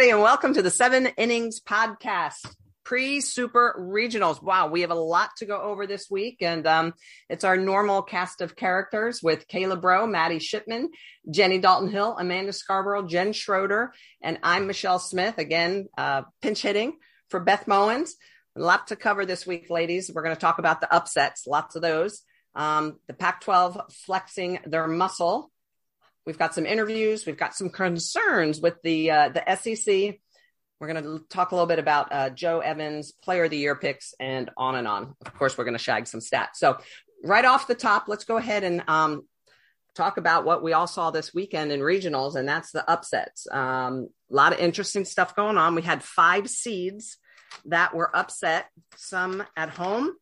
everybody, and welcome to the Seven Innings Podcast pre super regionals. Wow, we have a lot to go over this week, and um, it's our normal cast of characters with Kayla Braud, Maddie Shipman, Jenny Dalton Hill, Amanda Scarborough, Jen Schroeder, and I'm Michelle Smith. Again, uh, pinch hitting for Beth Mowins. A lot to cover this week, ladies. We're going to talk about the upsets, lots of those. Um, the Pac 12 flexing their muscle We've got some interviews. We've got some concerns with the uh, the SEC. We're going to talk a little bit about uh, Joe Evans, Player of the Year picks, and on and on. Of course, we're going to shag some stats. So, right off the top, let's go ahead and um, talk about what we all saw this weekend in regionals, and that's the upsets. Um, a lot of interesting stuff going on. We had five seeds that were upset, some at home.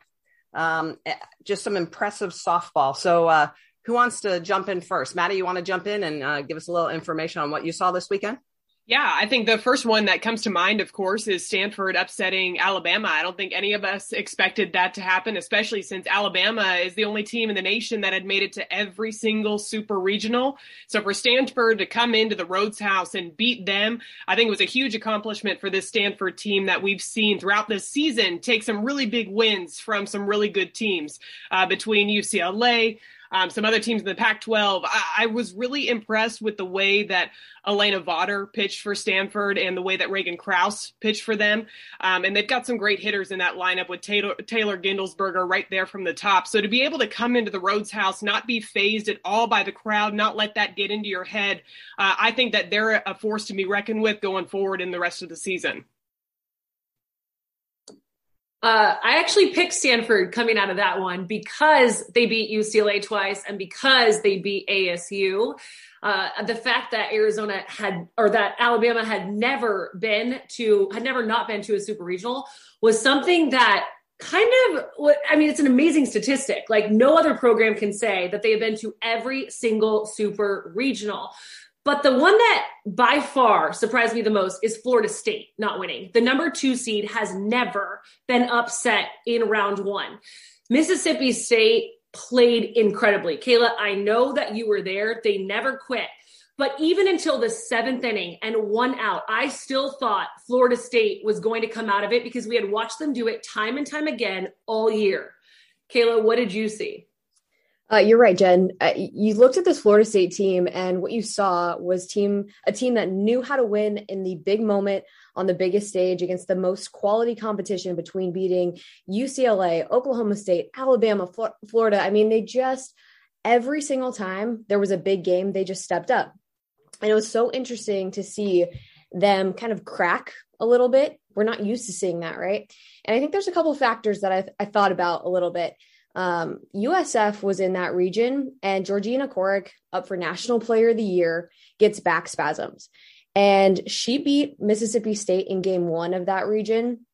Um, eh, just some impressive softball. So, uh, who wants to jump in first? Maddie, you want to jump in and uh, give us a little information on what you saw this weekend? Yeah, I think the first one that comes to mind, of course, is Stanford upsetting Alabama. I don't think any of us expected that to happen, especially since Alabama is the only team in the nation that had made it to every single super regional. So for Stanford to come into the Rhoads House and beat them, I think was a huge accomplishment for this Stanford team that we've seen throughout this season take some really big wins from some really good teams uh, between UCLA, um, some other teams in the Pac 12. I, I, was really impressed with the way that Elena Vawter pitched for Stanford and the way that Reagan Kraus pitched for them. Um, and they've got some great hitters in that lineup with Taylor, Taylor Gindlesperger right there from the top. So to be able to come into the Rhoads House, not be phased at all by the crowd, not let that get into your head, uh, I think that they're a force to be reckoned with going forward in the rest of the season. Uh, I actually picked Stanford coming out of that one because they beat UCLA twice and because they beat ASU. Uh, the fact that Arizona had, or that Alabama had never been to, had never not been to a super regional was something that kind of i mean it's an amazing statistic like no other program can say that they have been to every single super regional but the one that by far surprised me the most is Florida State not winning. The number two seed has never been upset in round one. Mississippi State played incredibly. Kayla, I know that you were there. They never quit. But even until the seventh inning and one out, I still thought Florida State was going to come out of it because we had watched them do it time and time again all year. Kayla, what did you see? Uh, you're right, Jen. Uh, you looked at this Florida State team, and what you saw was team a team that knew how to win in the big moment on the biggest stage against the most quality competition between beating UCLA, Oklahoma State, Alabama, Flo- Florida. I mean, they just every single time there was a big game, they just stepped up, and it was so interesting to see them kind of crack a little bit. We're not used to seeing that, right? And I think there's a couple factors that I, I thought about a little bit um, USF was in that region, and Georgina Corrick, up for National Player of the Year, gets back spasms. And she beat Mississippi State in game one of that region.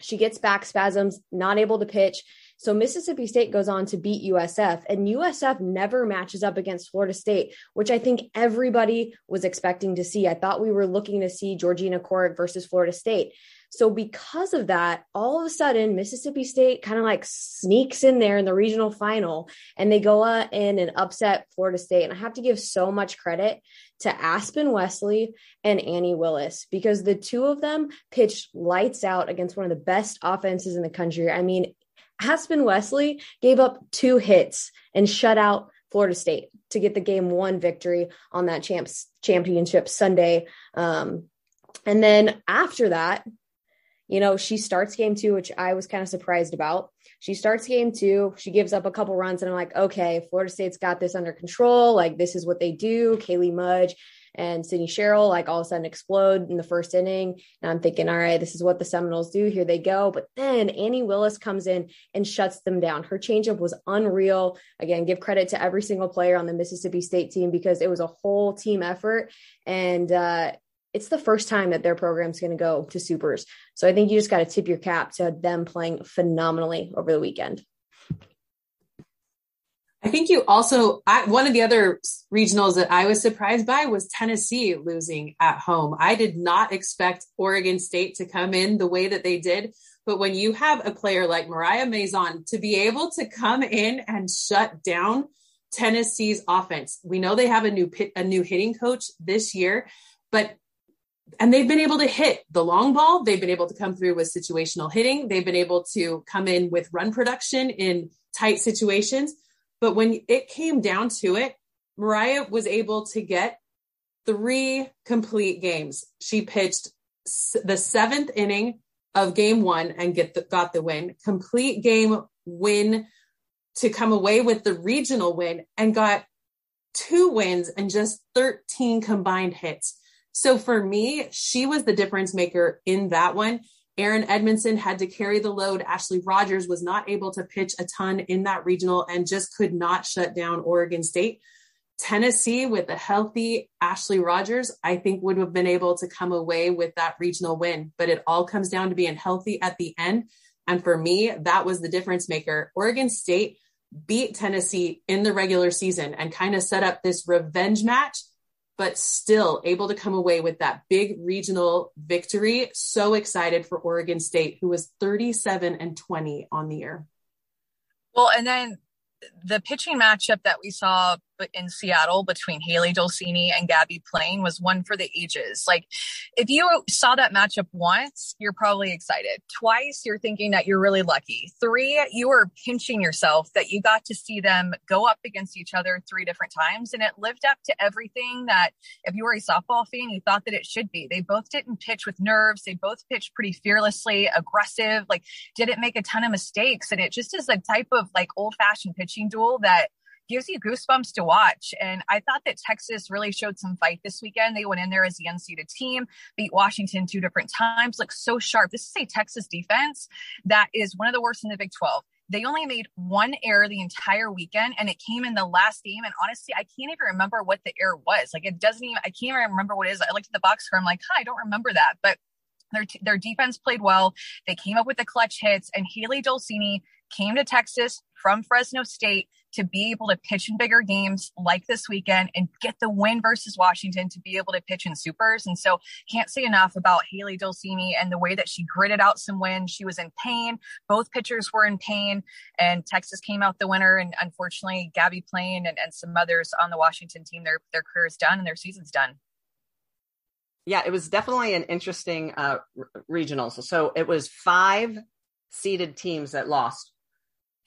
She gets back spasms, not able to pitch. So Mississippi State goes on to beat USF, and USF never matches up against Florida State, which I think everybody was expecting to see. I thought we were looking to see Georgina Corrick versus Florida State. So, because of that, all of a sudden, Mississippi State kind of like sneaks in there in the regional final and they go in and upset Florida State. And I have to give so much credit to Aspen Wesley and Annie Willis because the two of them pitched lights out against one of the best offenses in the country. I mean, Aspen Wesley gave up two hits and shut out Florida State to get the game one victory on that champs championship Sunday. Um, and then after that, you know, she starts game two, which I was kind of surprised about. She starts game two, she gives up a couple runs, and I'm like, okay, Florida State's got this under control. Like, this is what they do. Kaley Mudge and Sydney Sherrill, like, all of a sudden explode in the first inning. And I'm thinking, all right, this is what the Seminoles do. Here they go. But then Annie Willis comes in and shuts them down. Her changeup was unreal. Again, give credit to every single player on the Mississippi State team because it was a whole team effort. And, uh, it's the first time that their program's going to go to supers. So I think you just got to tip your cap to them playing phenomenally over the weekend. I think you also, I, one of the other regionals that I was surprised by was Tennessee losing at home. I did not expect Oregon State to come in the way that they did. But when you have a player like Mariah Mazon to be able to come in and shut down Tennessee's offense, we know they have a new pit, a new hitting coach this year, but and they've been able to hit the long ball. They've been able to come through with situational hitting. They've been able to come in with run production in tight situations. But when it came down to it, Mariah was able to get three complete games. She pitched the seventh inning of game one and get the, got the win, complete game win to come away with the regional win and got two wins and just 13 combined hits. So for me, she was the difference maker in that one. Erin Edmondson had to carry the load. Ashley Rogers was not able to pitch a ton in that regional and just could not shut down Oregon State. Tennessee with a healthy Ashley Rogers, I think would have been able to come away with that regional win. But it all comes down to being healthy at the end. And for me, that was the difference maker. Oregon State beat Tennessee in the regular season and kind of set up this revenge match, but still able to come away with that big regional victory. So excited for Oregon State, who was 37 and 20 on the year. Well, and then the pitching matchup that we saw in Seattle between Hailey Dolcini and Gabbie Plain was one for the ages. Like, if you saw that matchup once, you're probably excited. Twice, you're thinking that you're really lucky. Three, you were pinching yourself that you got to see them go up against each other three different times. And it lived up to everything that, if you were a softball fan, you thought that it should be. They both didn't pitch with nerves. They both pitched pretty fearlessly, aggressive, like, didn't make a ton of mistakes. And it just is a type of like old fashioned pitching duel that gives you goosebumps to watch. And I thought that Texas really showed some fight this weekend. They went in there as the unseeded team, beat Washington two different times, looked so sharp. This is a Texas defense that is one of the worst in the Big 12. They only made one error the entire weekend, and it came in the last game. And honestly, I can't even remember what the error was. Like, it doesn't even, I can't even remember what it is. I looked at the box score. I'm like, huh, I don't remember that. But their, their defense played well. They came up with the clutch hits, and Hailey Dolcini came to Texas from Fresno State to be able to pitch in bigger games like this weekend and get the win versus Washington to be able to pitch in supers. And so can't say enough about Hailey Dolcini and the way that she gritted out some wins. She was in pain. Both pitchers were in pain and Texas came out the winner. And unfortunately, Gabbie Plain and, and some others on the Washington team, their, their career is done and their season's done. Yeah, it was definitely an interesting uh, regional. So, so it was five seeded teams that lost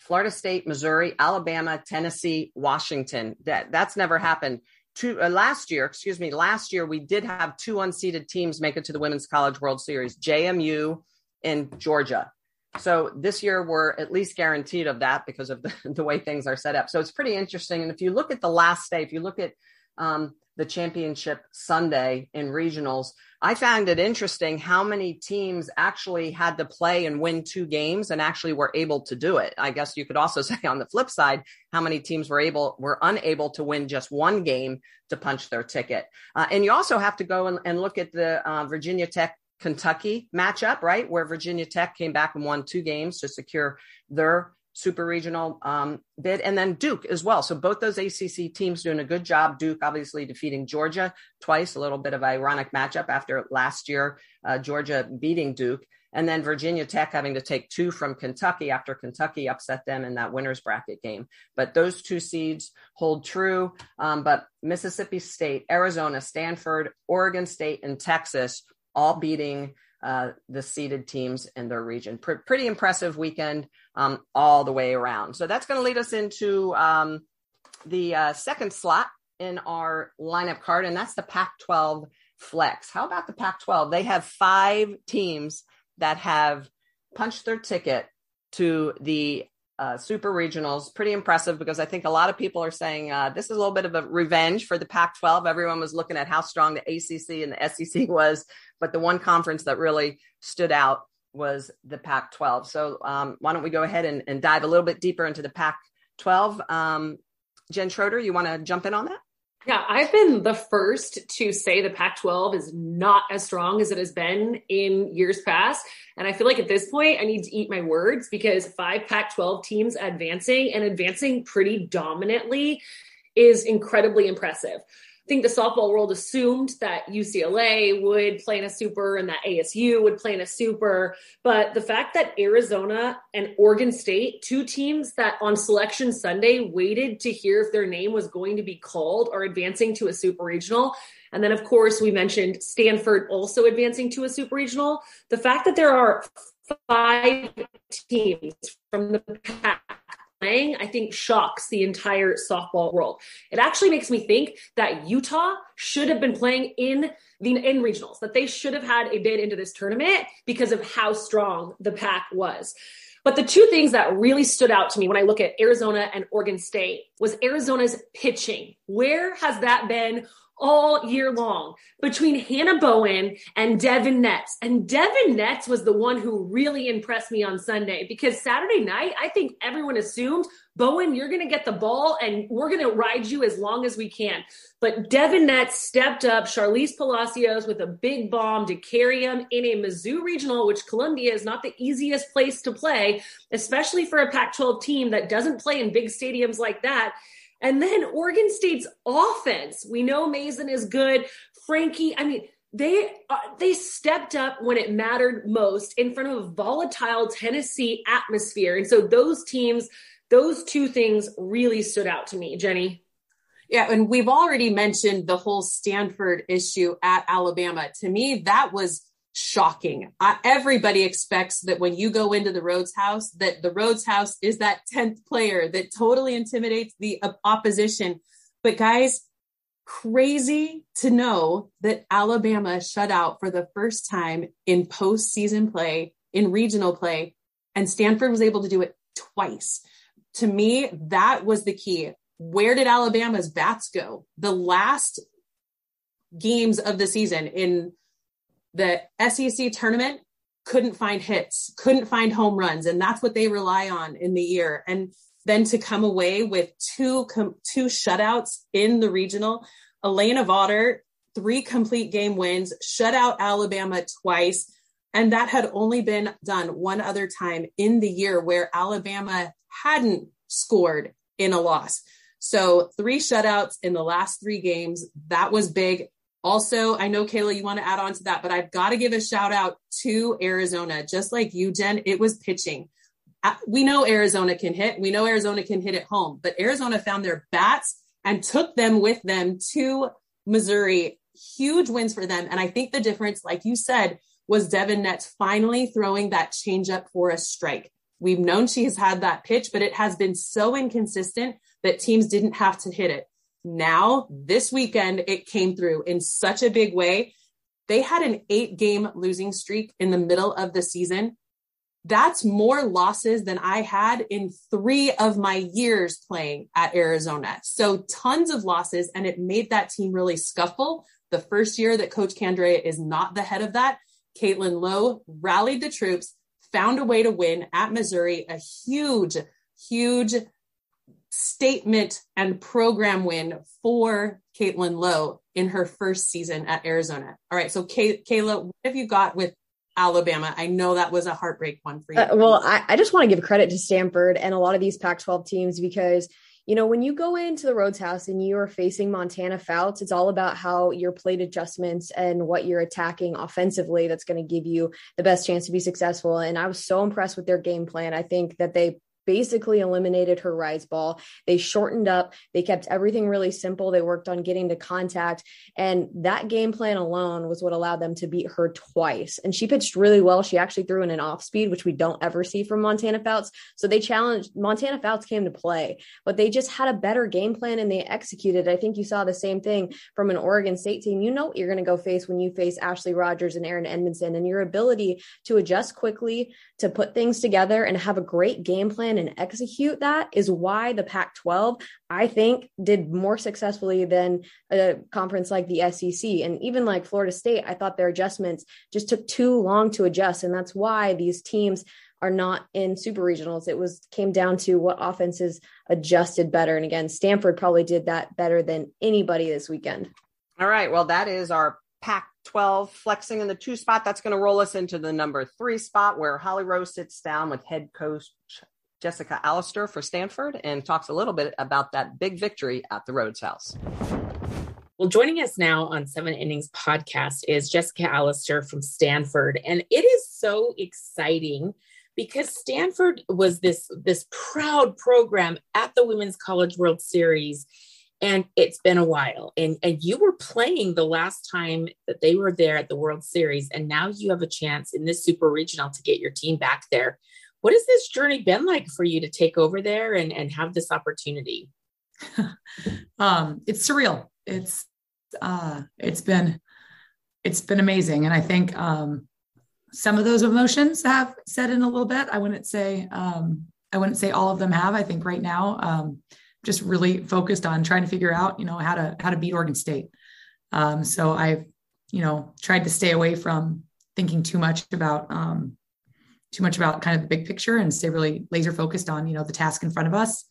Florida State, Missouri, Alabama, Tennessee, Washington. That that's never happened. Two, uh, last year, excuse me, last year we did have two unseeded teams make it to the Women's College World Series, JMU and Georgia. So this year we're at least guaranteed of that because of the, the way things are set up. So it's pretty interesting. And if you look at the last day, if you look at um, the championship Sunday in regionals, I found it interesting how many teams actually had to play and win two games and actually were able to do it. I guess you could also say on the flip side, how many teams were able, were unable to win just one game to punch their ticket. Uh, and you also have to go and, and look at the uh, Virginia Tech Kentucky matchup, right? Where Virginia Tech came back and won two games to secure their super regional um, bid, and then Duke as well. So both those ACC teams doing a good job. Duke obviously defeating Georgia twice, a little bit of ironic matchup after last year, uh, Georgia beating Duke. And then Virginia Tech having to take two from Kentucky after Kentucky upset them in that winner's bracket game. But those two seeds hold true. Um, but Mississippi State, Arizona, Stanford, Oregon State, and Texas all beating uh, the seeded teams in their region. Pr- pretty impressive weekend um, all the way around. So that's going to lead us into um, the uh, second slot in our lineup card, and that's the Pac 12 flex. How about the Pac 12? They have five teams that have punched their ticket to the uh, super regionals. Pretty impressive because I think a lot of people are saying uh, this is a little bit of a revenge for the Pac 12. Everyone was looking at how strong the ACC and the SEC was, but the one conference that really stood out was the Pac 12. So um, why don't we go ahead and, and, dive a little bit deeper into the Pac 12? Um, Jen Schroeder, you want to jump in on that? Yeah, I've been the first to say the Pac 12 is not as strong as it has been in years past. And I feel like at this point, I need to eat my words because five Pac 12 teams advancing and advancing pretty dominantly is incredibly impressive. I think the softball world assumed that UCLA would play in a super and that ASU would play in a super. But the fact that Arizona and Oregon State, two teams that on selection Sunday waited to hear if their name was going to be called, are advancing to a super regional. And then, of course, we mentioned Stanford also advancing to a super regional. The fact that there are five teams from the playing, I think shocks the entire softball world. It actually makes me think that Utah should have been playing in the in regionals, that they should have had a bid into this tournament because of how strong the pack was. But the two things that really stood out to me when I look at Arizona and Oregon State was Arizona's pitching. Where has that been all year long between Hannah Bowen and Devyn Netz. And Devyn Netz was the one who really impressed me on Sunday because Saturday night, I think everyone assumed Bowen, you're going to get the ball and we're going to ride you as long as we can. But Devyn Netz stepped up, Sharlize Palacios with a big bomb to carry him in a Mizzou regional, which Columbia is not the easiest place to play, especially for a Pac 12 team that doesn't play in big stadiums like that. And then Oregon State's offense. We know Mazon is good. Frankie, I mean, they uh, they stepped up when it mattered most in front of a volatile Tennessee atmosphere. And so those teams, those two things really stood out to me, Jenny. Yeah, and we've already mentioned the whole Stanford issue at Alabama. To me, that was shocking. Uh, everybody expects that when you go into the Rhoads house, that the Rhoads house is that 10th player that totally intimidates the opposition. But guys, crazy to know that Alabama shut out for the first time in postseason play, in regional play, and Stanford was able to do it twice. To me, that was the key. Where did Alabama's bats go? The last games of the season in the SEC tournament couldn't find hits, couldn't find home runs, and that's what they rely on in the year. And then to come away with two com- two shutouts in the regional, Elena Vawter, three complete game wins, shut out Alabama twice, and that had only been done one other time in the year where Alabama hadn't scored in a loss. So three shutouts in the last three games. That was big. Also, I know Kayla, you want to add on to that, but I've got to give a shout out to Arizona. Just like you, Jen, it was pitching. Uh, we know Arizona can hit. We know Arizona can hit at home, but Arizona found their bats and took them with them to Missouri. Huge wins for them. And I think the difference, like you said, was Devyn Netz finally throwing that changeup for a strike. We've known she has had that pitch, but it has been so inconsistent that teams didn't have to hit it. Now, this weekend, it came through in such a big way. They had an eight game losing streak in the middle of the season. That's more losses than I had in three of my years playing at Arizona. So tons of losses, and it made that team really scuffle. The first year that Coach Candrea is not the head of that, Caitlin Lowe rallied the troops, found a way to win at Missouri, a huge, huge statement and program win for Caitlin Lowe in her first season at Arizona. All right, so Kay- Kayla, what have you got with Alabama? I know that was a heartbreak one for you. Uh, well, I, I just want to give credit to Stanford and a lot of these Pac 12 teams because you know, when you go into the Rhoads House and you are facing Montana Fouts, it's all about how your plate adjustments and what you're attacking offensively that's going to give you the best chance to be successful. And I was so impressed with their game plan. I think that they basically eliminated her rise ball. They shortened up, they kept everything really simple. They worked on getting to contact. And that game plan alone was what allowed them to beat her twice. And she pitched really well. She actually threw in an off speed, which we don't ever see from Montana Fouts. So they challenged Montana Fouts came to play, but they just had a better game plan and they executed. I think you saw the same thing from an Oregon State team. You know what you're going to go face when you face Ashley Rogers and Erin Edmondson and your ability to adjust quickly, to put things together and have a great game plan and execute that is why the Pac 12, I think, did more successfully than a conference like the SEC. And even like Florida State, I thought their adjustments just took too long to adjust. And that's why these teams are not in super regionals. It was came down to what offenses adjusted better. And again, Stanford probably did that better than anybody this weekend. All right. Well, that is our Pac 12 flexing in the two spot. That's going to roll us into the number three spot where Holly Rowe sits down with head coach Jessica Allister for Stanford and talks a little bit about that big victory at the Rhoads House. Well, joining us now on Seven Innings podcast is Jessica Allister from Stanford. And it is so exciting because Stanford was this, this proud program at the Women's College World Series. And it's been a while. And, and you were playing the last time that they were there at the World Series. And now you have a chance in this super regional to get your team back there. What has this journey been like for you to take over there and, and have this opportunity? um, it's surreal. It's uh, it's been it's been amazing, and I think um, some of those emotions have set in a little bit. I wouldn't say um, I wouldn't say all of them have. I think right now, um, just really focused on trying to figure out, you know, how to how to beat Oregon State. Um, so I've, you know, tried to stay away from thinking too much about um, too much about kind of the big picture and stay really laser focused on, you know, the task in front of us.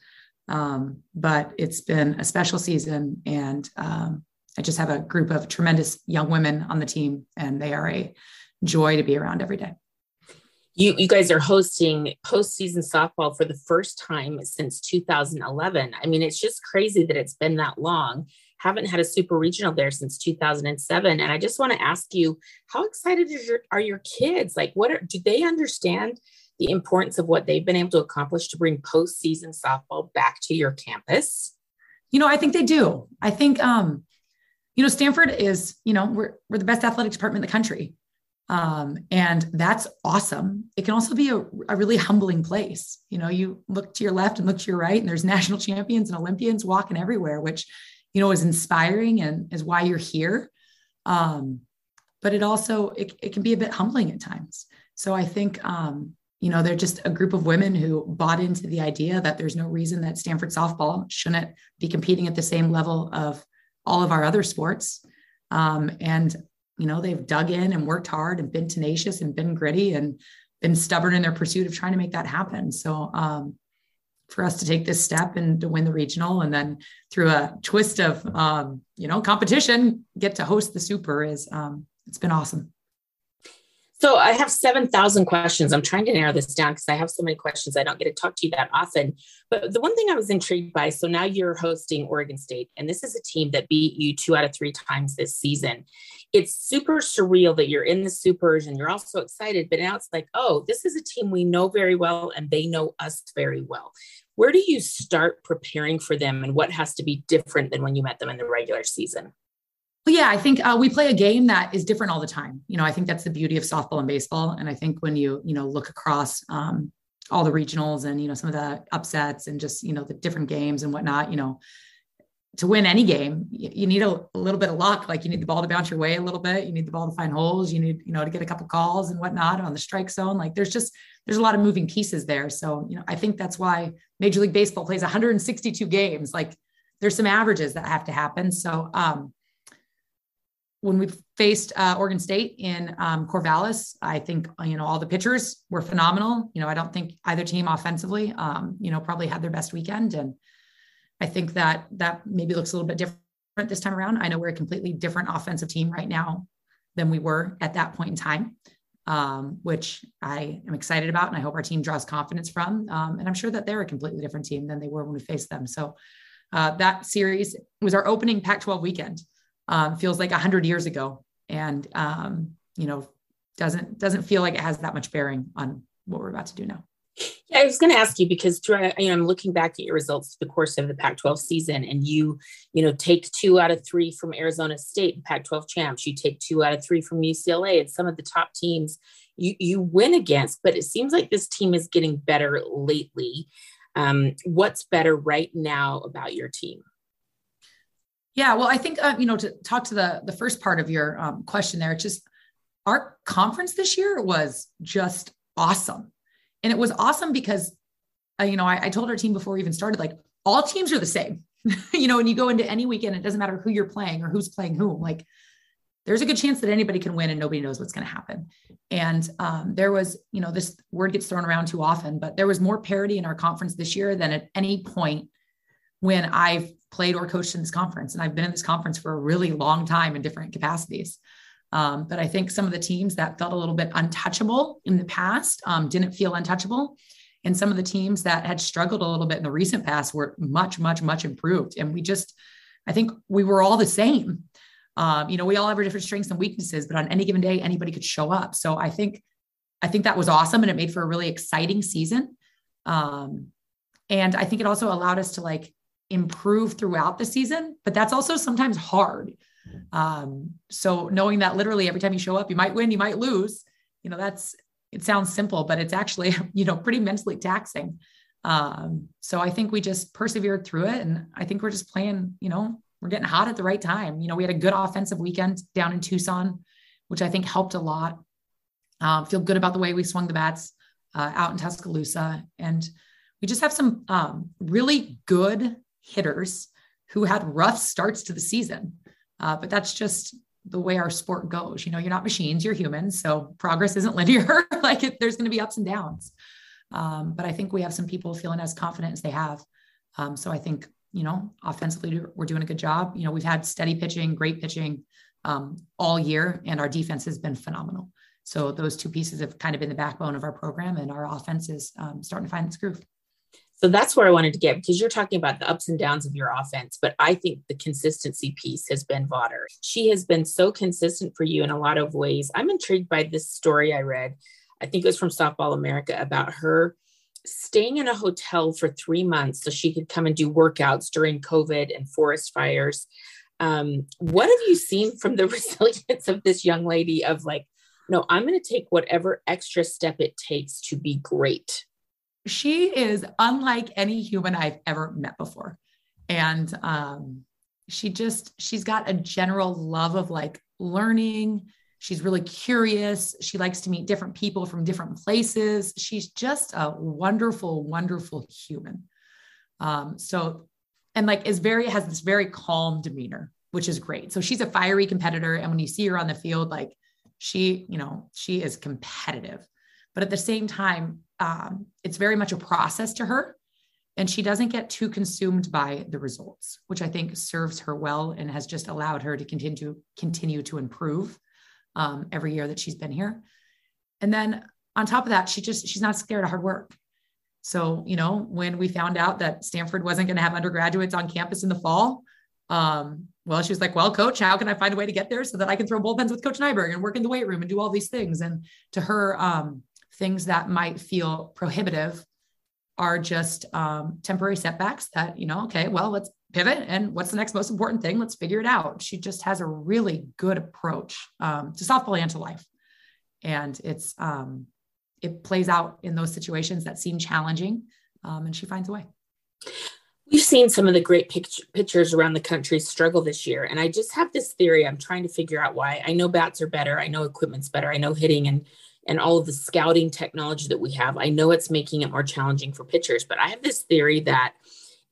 Um, but it's been a special season, and um, I just have a group of tremendous young women on the team, and they are a joy to be around every day. You, you guys are hosting postseason softball for the first time since 2011. I mean, it's just crazy that it's been that long. Haven't had a super regional there since 2007. And I just want to ask you, how excited your, are your kids? Like, what are, do they understand the importance of what they've been able to accomplish to bring postseason softball back to your campus? You know, I think they do. I think, um, you know, Stanford is, you know, we're, we're the best athletic department in the country. Um, and that's awesome. It can also be a, a, really humbling place. You know, you look to your left and look to your right, and there's national champions and Olympians walking everywhere, which, you know, is inspiring and is why you're here. Um, but it also, it, it can be a bit humbling at times. So I think, um, you know, they're just a group of women who bought into the idea that there's no reason that Stanford softball shouldn't be competing at the same level of all of our other sports. Um, and, you know, they've dug in and worked hard and been tenacious and been gritty and been stubborn in their pursuit of trying to make that happen. So, um, for us to take this step and to win the regional and then through a twist of, um, you know, competition, get to host the super is, um, it's been awesome. So I have 7,000 questions. I'm trying to narrow this down because I have so many questions. I don't get to talk to you that often. But the one thing I was intrigued by so now you're hosting Oregon State, and this is a team that beat you two out of three times this season. It's super surreal that you're in the supers and you're also excited, but now it's like, oh, this is a team we know very well and they know us very well. Where do you start preparing for them and what has to be different than when you met them in the regular season? Yeah, I think uh, we play a game that is different all the time. You know, I think that's the beauty of softball and baseball. And I think when you, you know, look across um, all the regionals and, you know, some of the upsets and just, you know, the different games and whatnot, you know, to win any game, you, you need a, a, little bit of luck. Like you need the ball to bounce your way a little bit. You need the ball to find holes. You need, you know, to get a couple calls and whatnot on the strike zone. Like there's just, there's a lot of moving pieces there. So, you know, I think that's why Major League Baseball plays 162 games. Like there's some averages that have to happen. So, um, when we faced uh, Oregon State in um, Corvallis, I think you know all the pitchers were phenomenal. You know, I don't think either team offensively, um, you know, probably had their best weekend, and I think that that maybe looks a little bit different this time around. I know we're a completely different offensive team right now than we were at that point in time, um, which I am excited about, and I hope our team draws confidence from. Um, and I'm sure that they're a completely different team than they were when we faced them. So uh, that series was our opening Pac-12 weekend um, feels like a hundred years ago, and um, you know doesn't doesn't feel like it has that much bearing on what we're about to do now. Yeah, I was going to ask you because you know, I'm looking back at your results the course of the Pac-12 season, and you, you know, take two out of three from Arizona State, Pac-12 champs. You take two out of three from UCLA, and some of the top teams you you win against. But it seems like this team is getting better lately. Um, what's better right now about your team? Yeah, well, I think uh, you know to talk to the the first part of your um, question there, it's just our conference this year was just awesome, and it was awesome because uh, you know I, I told our team before we even started like all teams are the same, you know, and you go into any weekend, it doesn't matter who you're playing or who's playing whom, like there's a good chance that anybody can win and nobody knows what's going to happen. And um, there was, you know, this word gets thrown around too often, but there was more parity in our conference this year than at any point when I've played or coached in this conference. And I've been in this conference for a really long time in different capacities. Um, but I think some of the teams that felt a little bit untouchable in the past um, didn't feel untouchable. And some of the teams that had struggled a little bit in the recent past were much, much, much improved. And we just, I think we were all the same. Um, you know, we all have our different strengths and weaknesses, but on any given day, anybody could show up. So I think, I think that was awesome, and it made for a really exciting season. Um, and I think it also allowed us to like improve throughout the season, but that's also sometimes hard. Um, so knowing that literally every time you show up, you might win, you might lose, you know, that's, it sounds simple, but it's actually, you know, pretty mentally taxing. Um, so I think we just persevered through it. And I think we're just playing, you know, we're getting hot at the right time. You know, we had a good offensive weekend down in Tucson, which I think helped a lot. Um, feel good about the way we swung the bats uh, out in Tuscaloosa. And we just have some um, really good hitters who had rough starts to the season. Uh, but that's just the way our sport goes. You know, you're not machines, you're humans. So progress isn't linear. like it, there's going to be ups and downs. Um, but I think we have some people feeling as confident as they have. Um, so I think, you know, offensively, we're doing a good job. You know, we've had steady pitching, great pitching um, all year, and our defense has been phenomenal. So those two pieces have kind of been the backbone of our program, and our offense is um, starting to find its groove. So that's where I wanted to get because you're talking about the ups and downs of your offense, but I think the consistency piece has been Vawter. She has been so consistent for you in a lot of ways. I'm intrigued by this story I read. I think it was from Softball America about her staying in a hotel for three months so she could come and do workouts during COVID and forest fires. Um, what have you seen from the resilience of this young lady of like, no, I'm going to take whatever extra step it takes to be great? She is unlike any human I've ever met before. And um, she just, she's got a general love of like learning. She's really curious. She likes to meet different people from different places. She's just a wonderful, wonderful human. Um, so, and like is very, has this very calm demeanor, which is great. So she's a fiery competitor. And when you see her on the field, like she, you know, she is competitive. But at the same time, um, it's very much a process to her and she doesn't get too consumed by the results which i think serves her well and has just allowed her to continue continue to improve um, every year that she's been here. And then on top of that she just she's not scared of hard work. So you know when we found out that stanford wasn't going to have undergraduates on campus in the fall um, well she was like well coach how can i find a way to get there so that i can throw bullpens with coach nyberg and work in the weight room and do all these things? And to her um, things that might feel prohibitive are just um, temporary setbacks that, you know, okay, well, let's pivot and what's the next most important thing? Let's figure it out. She just has a really good approach um, to softball and to life. And it's, um, it plays out in those situations that seem challenging um, and she finds a way. We've seen some of the great pitch- pitchers around the country struggle this year. And I just have this theory. I'm trying to figure out why. I know bats are better. I know equipment's better. I know hitting and and all of the scouting technology that we have. I know it's making it more challenging for pitchers, but I have this theory that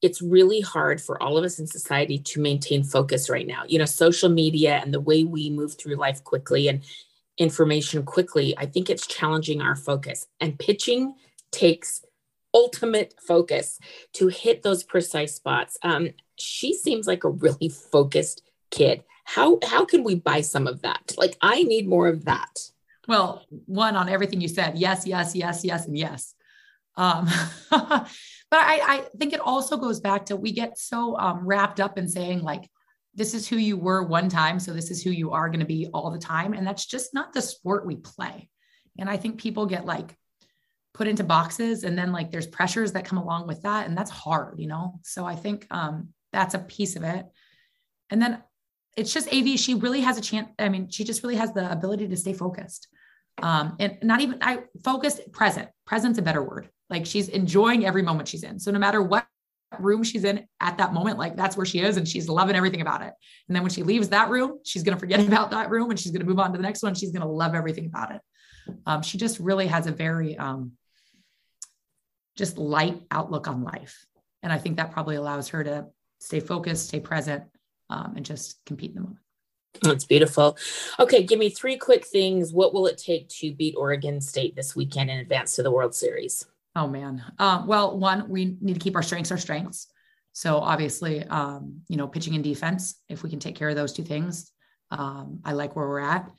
it's really hard for all of us in society to maintain focus right now. You know, social media and the way we move through life quickly and information quickly, I think it's challenging our focus. And pitching takes ultimate focus to hit those precise spots. Um, she seems like a really focused kid. How how can we buy some of that? Like I need more of that. Well, one on everything you said. Yes, yes, yes, yes, and yes. Um, but I, I, think it also goes back to we get so um, wrapped up in saying like, this is who you were one time, so this is who you are going to be all the time, and that's just not the sport we play. And I think people get like put into boxes, and then like there's pressures that come along with that, and that's hard, you know. So I think um, that's a piece of it. And then it's just AV. She really has a chance. I mean, she just really has the ability to stay focused um, and not even I focused present. Present's a better word. Like she's enjoying every moment she's in. So no matter what room she's in at that moment, like that's where she is, and she's loving everything about it. And then when she leaves that room, she's gonna forget about that room, and she's gonna move on to the next one. She's gonna love everything about it. Um, she just really has a very um, just light outlook on life, and I think that probably allows her to stay focused, stay present, um, and just compete in the moment. That's beautiful. Okay, give me three quick things. What will it take to beat Oregon State this weekend and advance to the World Series? Oh man. Uh, well, one, we need to keep our strengths our strengths. So obviously, um, you know, pitching and defense. If we can take care of those two things, um, I like where we're at.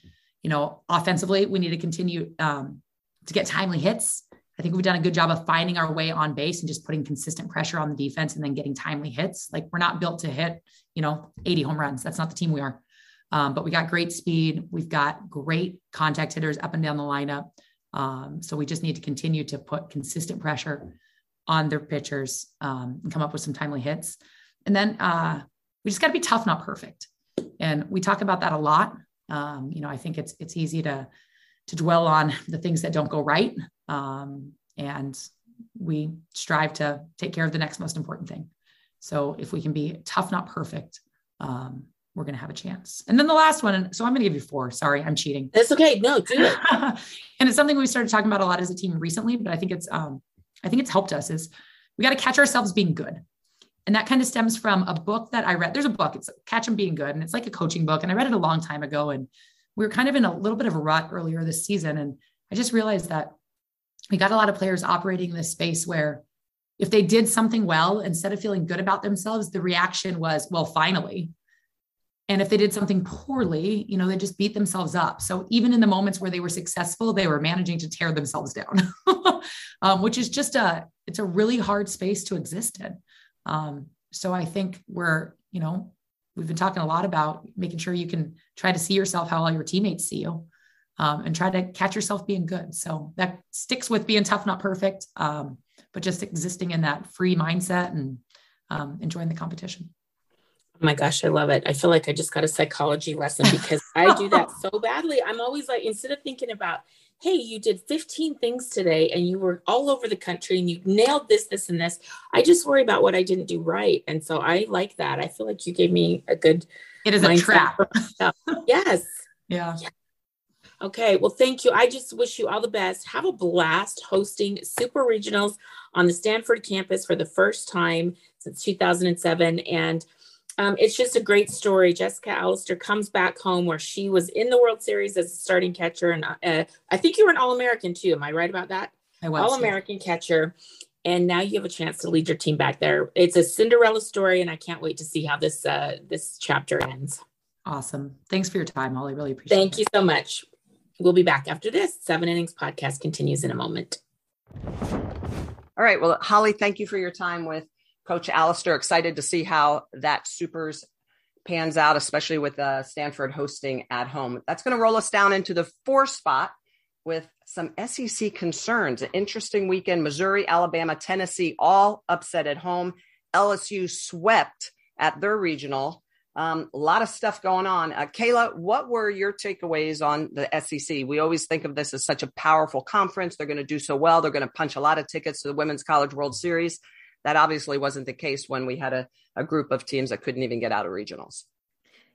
You know, offensively, we need to continue um, to get timely hits. I think we've done a good job of finding our way on base and just putting consistent pressure on the defense and then getting timely hits. Like we're not built to hit, you know, 80 home runs. That's not the team we are. Um, but we got great speed. We've got great contact hitters up and down the lineup. Um, so we just need to continue to put consistent pressure on their pitchers um, and come up with some timely hits. And then uh, we just got to be tough, not perfect. And we talk about that a lot. Um, you know, I think it's it's easy to to dwell on the things that don't go right, um, and we strive to take care of the next most important thing. So if we can be tough, not perfect, um, we're going to have a chance. And then the last one, and so I'm going to give you four. Sorry, I'm cheating. That's okay. No, do it. and it's something we started talking about a lot as a team recently, but I think it's um, I think it's helped us is we got to catch ourselves being good. And that kind of stems from a book that I read. There's a book, it's Catch Them Being Good, and it's like a coaching book. And I read it a long time ago. And we were kind of in a little bit of a rut earlier this season. And I just realized that we got a lot of players operating in this space where if they did something well, instead of feeling good about themselves, the reaction was, well, finally. And if they did something poorly, you know, they just beat themselves up. So even in the moments where they were successful, they were managing to tear themselves down, um, which is just a, it's a really hard space to exist in. Um, so I think we're, you know, we've been talking a lot about making sure you can try to see yourself how all your teammates see you um, and try to catch yourself being good. So that sticks with being tough, not perfect, um, but just existing in that free mindset and um, enjoying the competition. Oh my gosh, I love it. I feel like I just got a psychology lesson because I do that so badly. I'm always like, instead of thinking about, hey, you did 15 things today and you were all over the country and you nailed this, this, and this, I just worry about what I didn't do right. And so I like that. I feel like you gave me a good. It is a trap. yes. Yeah. yeah. Okay. Well, thank you. I just wish you all the best. Have a blast hosting Super Regionals on the Stanford campus for the first time since 2007. And um, it's just a great story. Jessica Allister comes back home where she was in the World Series as a starting catcher, and uh, I think you were an All American too. Am I right about that? I was All American yeah. catcher, and now you have a chance to lead your team back there. It's a Cinderella story, and I can't wait to see how this uh, this chapter ends. Awesome. Thanks for your time, Holly. Really appreciate Thank it. Thank you so much. We'll be back after this. Seven Innings podcast continues in a moment. All right. Well, Holly, thank you for your time with Coach Allister. Excited to see how that supers pans out, especially with uh, Stanford hosting at home. That's going to roll us down into the four spot with some SEC concerns. An interesting weekend. Missouri, Alabama, Tennessee all upset at home. LSU swept at their regional. Um, a lot of stuff going on. Uh, Kayla, what were your takeaways on the SEC? We always think of this as such a powerful conference. They're going to do so well. They're going to punch a lot of tickets to the Women's College World Series. That obviously wasn't the case when we had a, a group of teams that couldn't even get out of regionals.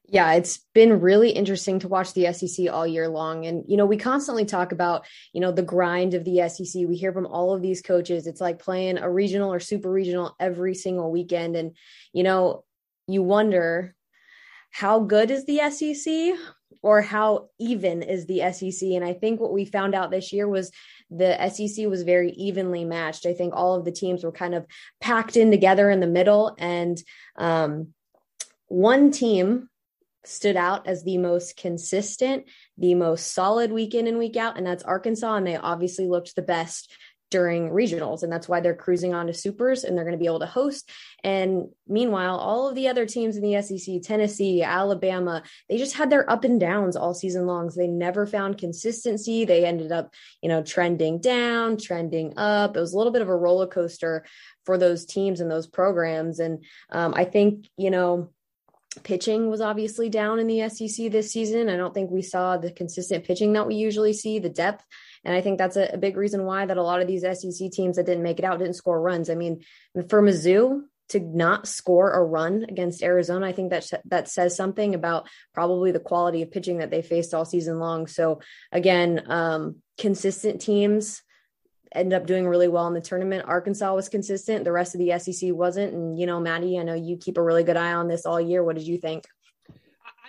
Yeah, it's been really interesting to watch the SEC all year long. And, you know, we constantly talk about, you know, the grind of the SEC. We hear from all of these coaches. It's like playing a regional or super regional every single weekend. And, you know, you wonder how good is the SEC or how even is the SEC? And I think what we found out this year was the SEC was very evenly matched. I think all of the teams were kind of packed in together in the middle. And um, one team stood out as the most consistent, the most solid week in and week out, and that's Arkansas. And they obviously looked the best during regionals and that's why they're cruising on to supers and they're going to be able to host. And meanwhile all of the other teams in the SEC Tennessee Alabama they just had their up and downs all season long. So they never found consistency. They ended up you know trending down trending up. It was a little bit of a roller coaster for those teams and those programs. And um, I think you know pitching was obviously down in the SEC this season. I don't think we saw the consistent pitching that we usually see, the depth. And I think that's a, a, big reason why that a lot of these SEC teams that didn't make it out didn't score runs. I mean, for Mizzou to not score a run against Arizona, I think that that says something about probably the quality of pitching that they faced all season long. So again, um, consistent teams ended up doing really well in the tournament. Arkansas was consistent. The rest of the SEC wasn't. And, you know, Maddie, I know you keep a really good eye on this all year. What did you think?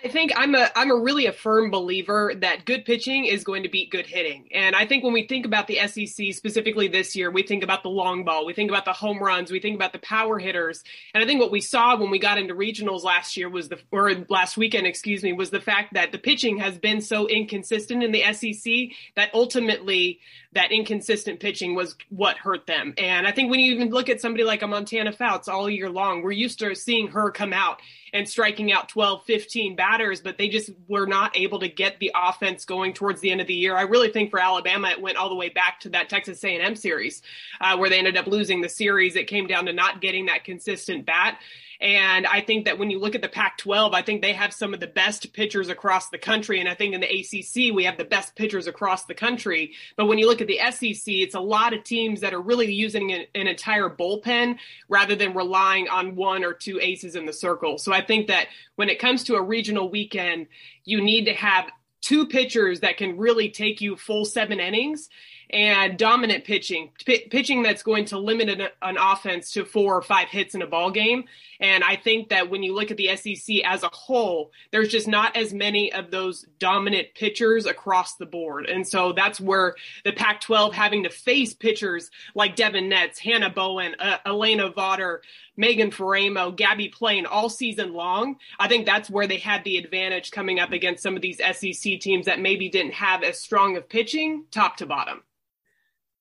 I think I'm a I'm a really a firm believer that good pitching is going to beat good hitting. And I think when we think about the SEC specifically this year, we think about the long ball, we think about the home runs, we think about the power hitters. And I think what we saw when we got into regionals last year was the or last weekend, excuse me, was the fact that the pitching has been so inconsistent in the SEC that ultimately that inconsistent pitching was what hurt them. And I think when you even look at somebody like a Montana Fouts all year long, we're used to seeing her come out and striking out 12, 15 batters, but they just were not able to get the offense going towards the end of the year. I really think for Alabama, it went all the way back to that Texas A&M series uh, where they ended up losing the series. It came down to not getting that consistent bat. And I think that when you look at the Pac 12, I think they have some of the best pitchers across the country. And I think in the ACC, we have the best pitchers across the country. But when you look at the SEC, it's a lot of teams that are really using an, an entire bullpen rather than relying on one or two aces in the circle. So I think that when it comes to a regional weekend, you need to have two pitchers that can really take you full seven innings and dominant pitching, P- pitching that's going to limit an, an, offense to four or five hits in a ball game. And I think that when you look at the SEC as a whole, there's just not as many of those dominant pitchers across the board. And so that's where the Pac 12 having to face pitchers like Devyn Netz, Hannah Bowen, uh, Alana Vawter, Megan Faraimo, Gabbie Plain all season long. I think that's where they had the advantage coming up against some of these SEC teams that maybe didn't have as strong of pitching top to bottom.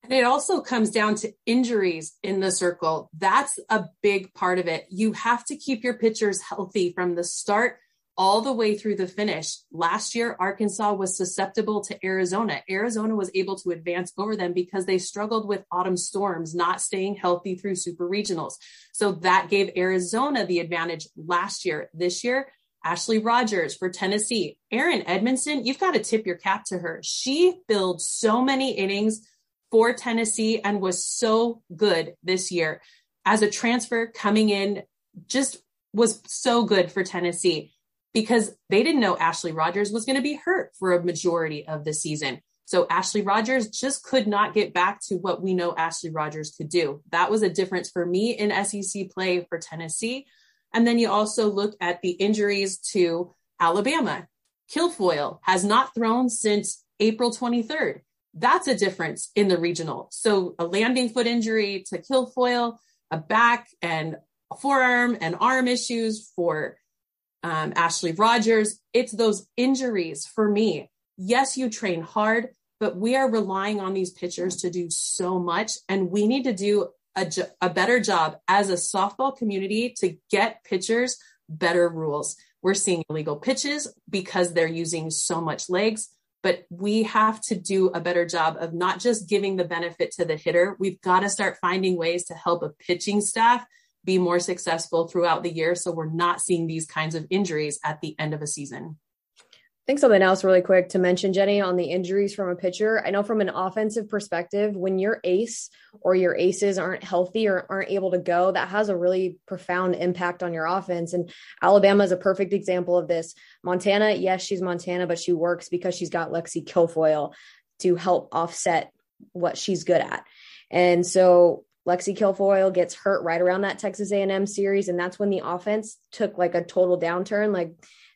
And it also comes down to injuries in the circle. That's a big part of it. You have to keep your pitchers healthy from the start all the way through the finish. Last year, Arkansas was susceptible to Arizona. Arizona was able to advance over them because they struggled with Autumn Storms, not staying healthy through super regionals. So that gave Arizona the advantage last year. This year, Ashley Rogers for Tennessee. Erin Edmondson, you've got to tip your cap to her. She filled so many innings for Tennessee and was so good this year. As a transfer coming in, just was so good for Tennessee because they didn't know Ashley Rogers was going to be hurt for a majority of the season. So Ashley Rogers just could not get back to what we know Ashley Rogers could do. That was a difference for me in SEC play for Tennessee. And then you also look at the injuries to Alabama. Kilfoyle has not thrown since April 23rd that's a difference in the regional. So a landing foot injury to Kilfoyle, a back and forearm and arm issues for um, Ashley Rogers. It's those injuries for me. Yes, you train hard, but we are relying on these pitchers to do so much, and we need to do a, a better job as a softball community to get pitchers better rules. We're seeing illegal pitches because they're using so much legs but we have to do a better job of not just giving the benefit to the hitter. We've got to start finding ways to help a pitching staff be more successful throughout the year so we're not seeing these kinds of injuries at the end of a season. Think something else really quick to mention, Jenny, on the injuries from a pitcher. I know from an offensive perspective, when your ace or your aces aren't healthy or aren't able to go, that has a really profound impact on your offense. And Alabama is a perfect example of this. Montana, yes, she's Montana, but she works because she's got Lexi Kilfoyle to help offset what she's good at. And so Lexi Kilfoyle gets hurt right around that Texas A&M series, and that's when the offense took like a total downturn. Like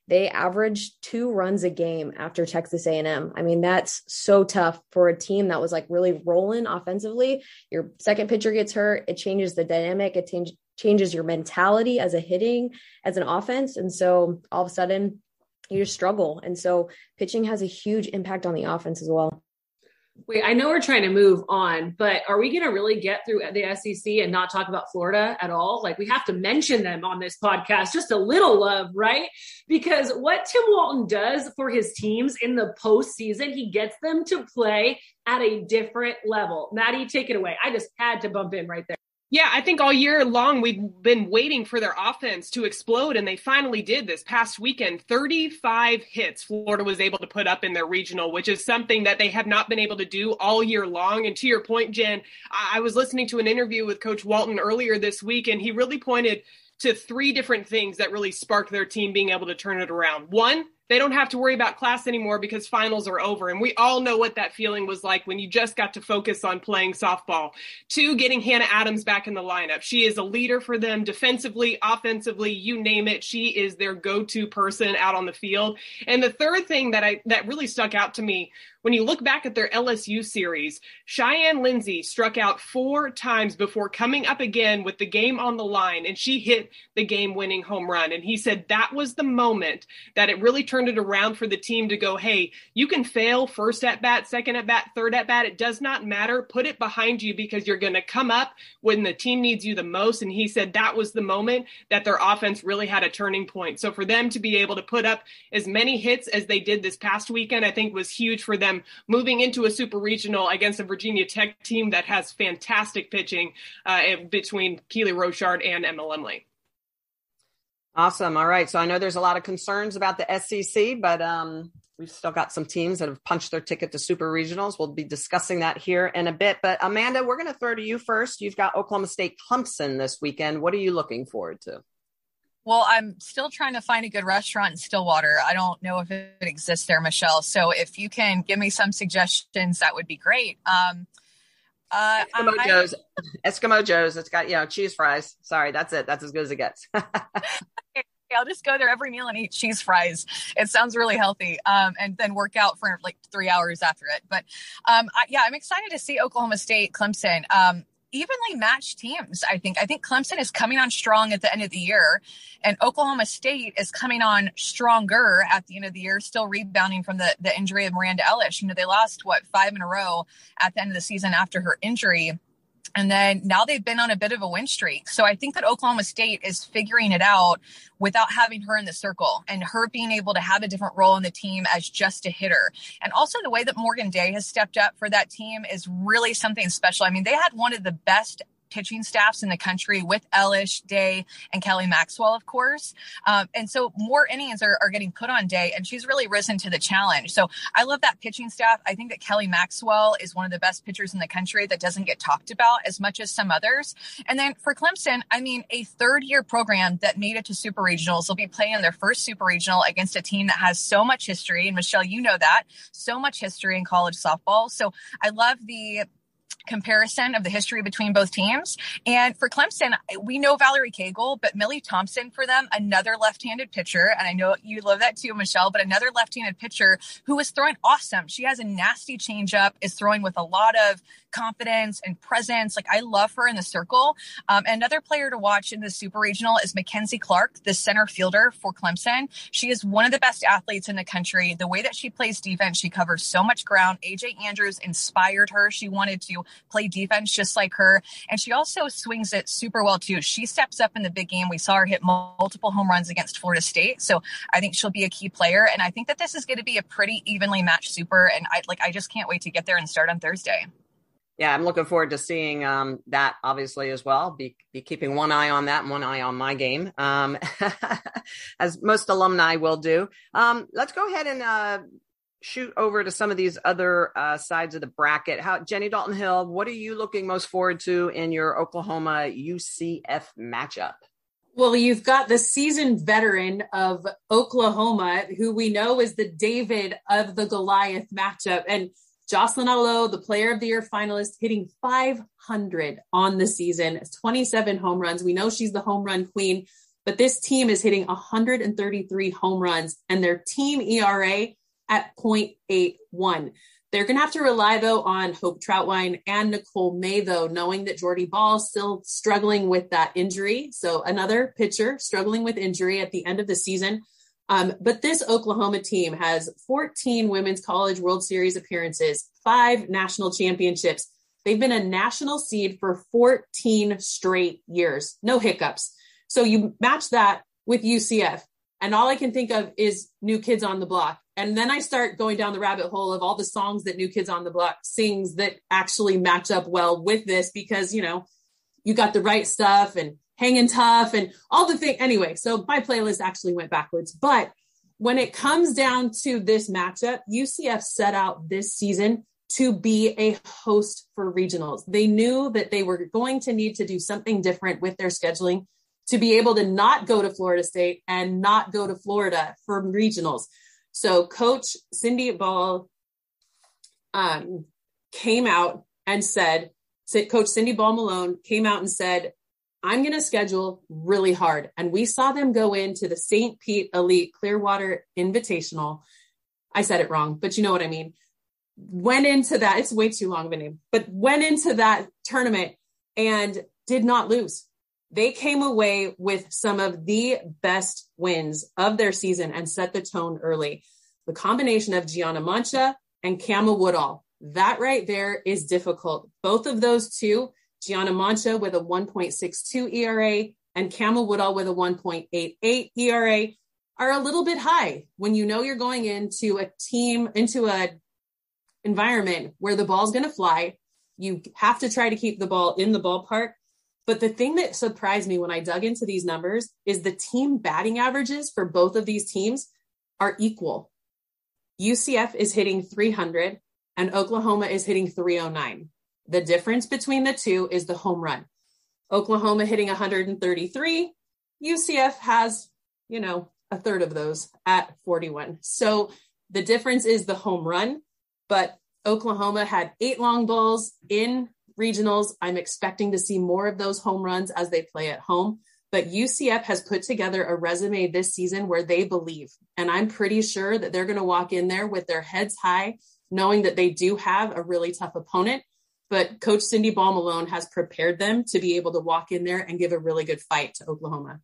they averaged two runs a game after Texas A&M. I mean, that's so tough for a team that was like really rolling offensively. Your second pitcher gets hurt, it changes the dynamic, it change, changes your mentality as a hitting, as an offense, and so all of a sudden you just struggle. And so pitching has a huge impact on the offense as well. Wait, I know we're trying to move on, but are we going to really get through the SEC and not talk about Florida at all? Like, we have to mention them on this podcast, just a little love, right? Because what Tim Walton does for his teams in the postseason, he gets them to play at a different level. Maddie, take it away. I just had to bump in right there. Yeah, I think all year long we've been waiting for their offense to explode, and they finally did this past weekend. 35 hits Florida was able to put up in their regional, which is something that they have not been able to do all year long. And to your point, Jen, I was listening to an interview with Coach Walton earlier this week, and he really pointed to three different things that really sparked their team being able to turn it around. One, they don't have to worry about class anymore because finals are over. And we all know what that feeling was like when you just got to focus on playing softball. Two, getting Hannah Adams back in the lineup. She is a leader for them defensively, offensively, you name it. She is their go-to person out on the field. And the third thing that I that really stuck out to me when you look back at their LSU series, Cheyenne Lindsey struck out four times before coming up again with the game on the line, and she hit the game winning home run. And he said that was the moment that it really turned turned it around for the team to go, hey, you can fail first at bat, second at bat, third at bat. It does not matter. Put it behind you because you're going to come up when the team needs you the most. And he said that was the moment that their offense really had a turning point. So for them to be able to put up as many hits as they did this past weekend, I think was huge for them moving into a super regional against a Virginia Tech team that has fantastic pitching uh, between Keely Rochard and Emma Lemley. Awesome. All right. So I know there's a lot of concerns about the SEC, but um, we've still got some teams that have punched their ticket to super regionals. We'll be discussing that here in a bit. But Amanda, we're going to throw to you first. You've got Oklahoma State Clemson this weekend. What are you looking forward to? Well, I'm still trying to find a good restaurant in Stillwater. I don't know if it exists there, Michelle. So if you can give me some suggestions, that would be great. Um, uh, Eskimo I, Joe's. Eskimo Joe's. It's got you know cheese fries. Sorry, that's it. That's as good as it gets. I'll just go there every meal and eat cheese fries. It sounds really healthy. Um, and then work out for like three hours after it. But um, I, yeah, I'm excited to see Oklahoma State, Clemson. Um, evenly matched teams. I think. I think Clemson is coming on strong at the end of the year, and Oklahoma State is coming on stronger at the end of the year, still rebounding from the the injury of Miranda Elish. You know, they lost what five in a row at the end of the season after her injury. And then now they've been on a bit of a win streak. So I think that Oklahoma State is figuring it out without having her in the circle and her being able to have a different role in the team as just a hitter. And also the way that Morgan Day has stepped up for that team is really something special. I mean, they had one of the best pitching staffs in the country with Elish, Day, and Kelly Maxwell, of course. Um, and so more innings are, are getting put on Day, and she's really risen to the challenge. So I love that pitching staff. I think that Kelly Maxwell is one of the best pitchers in the country that doesn't get talked about as much as some others. And then for Clemson, I mean, a third year program that made it to super regionals will be playing their first super regional against a team that has so much history. And Michelle, you know that so much history in college softball. So I love the comparison of the history between both teams. And for Clemson, we know Valerie Cagle, but Millie Thompson for them, another left-handed pitcher. And I know you love that too, Michelle, but another left-handed pitcher who is throwing awesome. She has a nasty changeup, is throwing with a lot of confidence and presence. Like I love her in the circle. Um, another player to watch in the super regional is Mackenzie Clark, the center fielder for Clemson. She is one of the best athletes in the country. The way that she plays defense, she covers so much ground. AJ Andrews inspired her. She wanted to play defense just like her. And she also swings it super well too. She steps up in the big game. We saw her hit multiple home runs against Florida State. So I think she'll be a key player. And I think that this is going to be a pretty evenly matched super. And I like, I just can't wait to get there and start on Thursday yeah, I'm looking forward to seeing um, that obviously as well. Be, be keeping one eye on that and one eye on my game, um, as most alumni will do. Um, let's go ahead and uh, shoot over to some of these other uh, sides of the bracket. How Jenny Dalton Hill, what are you looking most forward to in your Oklahoma UCF matchup? Well, you've got the seasoned veteran of Oklahoma, who we know is the David of the Goliath matchup, and Jocelyn Alo, the player of the year finalist, hitting 500 on the season, 27 home runs. We know she's the home run queen, but this team is hitting 133 home runs and their team ERA at 0.81. They're going to have to rely, though, on Hope Trautwein and Nicole May, though, knowing that Jordy Bahl still struggling with that injury. So another pitcher struggling with injury at the end of the season. Um, but this Oklahoma team has 14 Women's College World Series appearances, five national championships. They've been a national seed for 14 straight years, no hiccups. So you match that with UCF, and all I can think of is New Kids on the Block. And then I start going down the rabbit hole of all the songs that New Kids on the Block sings that actually match up well with this because, you know, you got the right stuff and hanging tough and all the thing. Anyway, so my playlist actually went backwards. But when it comes down to this matchup, UCF set out this season to be a host for regionals. They knew that they were going to need to do something different with their scheduling to be able to not go to Florida State and not go to Florida for regionals. So Coach Cindy Ball um, came out and said, Coach Cindy Ball Malone came out and said, I'm going to schedule really hard. And we saw them go into the St. Pete Elite Clearwater Invitational. I said it wrong, but you know what I mean. Went into that, it's way too long of a name, but went into that tournament and did not lose. They came away with some of the best wins of their season and set the tone early. The combination of Gianna Mancha and Kama Woodall, that right there is difficult. Both of those two, Gianna Mancha with a 1.62 ERA and Kama Woodall with a 1.88 ERA, are a little bit high when you know you're going into a team, into a environment where the ball's going to fly. You have to try to keep the ball in the ballpark. But the thing that surprised me when I dug into these numbers is the team batting averages for both of these teams are equal. UCF is hitting 300 and Oklahoma is hitting 309. The difference between the two is the home run. Oklahoma hitting 133. UCF has, you know, a third of those at 41. So the difference is the home run, but Oklahoma had eight long balls in regionals. I'm expecting to see more of those home runs as they play at home. But UCF has put together a resume this season where they believe. And I'm pretty sure that they're going to walk in there with their heads high, knowing that they do have a really tough opponent. But Coach Cindy Ball has prepared them to be able to walk in there and give a really good fight to Oklahoma.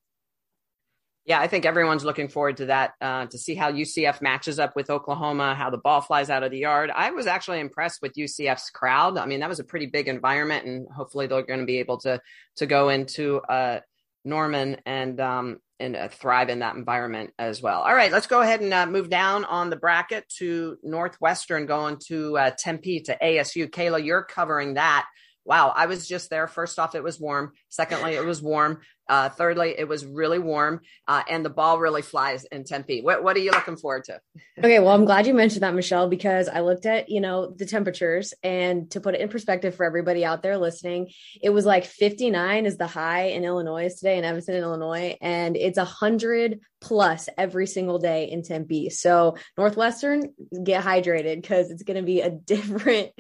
Yeah, I think everyone's looking forward to that uh, to see how UCF matches up with Oklahoma, how the ball flies out of the yard. I was actually impressed with UCF's crowd. I mean, that was a pretty big environment, and hopefully they're going to be able to to go into uh, Norman and um, and uh, thrive in that environment as well. All right, let's go ahead and uh, move down on the bracket to Northwestern, going to uh, Tempe to ASU. Kayla, you're covering that. Wow, I was just there. First off, it was warm. Secondly, it was warm. Uh, thirdly, it was really warm, uh, and the ball really flies in Tempe. What, what are you looking forward to? okay, well, I'm glad you mentioned that, Michelle, because I looked at you know the temperatures, and to put it in perspective for everybody out there listening, it was like 59 is the high in Illinois today, in Evanston, Illinois, and it's a hundred plus every single day in Tempe. So Northwestern, get hydrated because it's going to be a different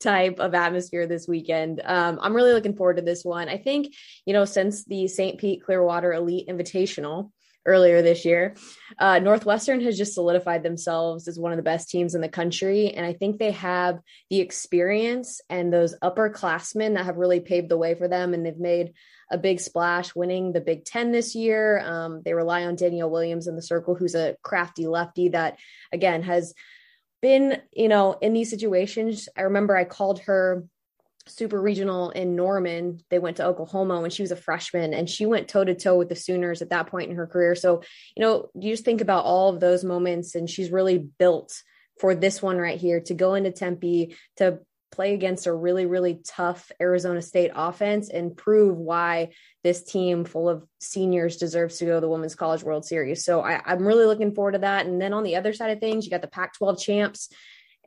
type of atmosphere this weekend. Um, I'm really looking forward to this one. I think you know since the St. Pete Clearwater Elite Invitational earlier this year. Uh, Northwestern has just solidified themselves as one of the best teams in the country. And I think they have the experience and those upperclassmen that have really paved the way for them. And they've made a big splash winning the Big Ten this year. Um, they rely on Danielle Williams in the circle, who's a crafty lefty that, again, has been, you know, in these situations. I remember I called her super regional in Norman. They went to Oklahoma when she was a freshman and she went toe to toe with the Sooners at that point in her career. So, you know, you just think about all of those moments and she's really built for this one right here to go into Tempe to play against a really, really tough Arizona State offense and prove why this team full of seniors deserves to go to the Women's College World Series. So I, am really looking forward to that. And then on the other side of things, you got the Pac 12 champs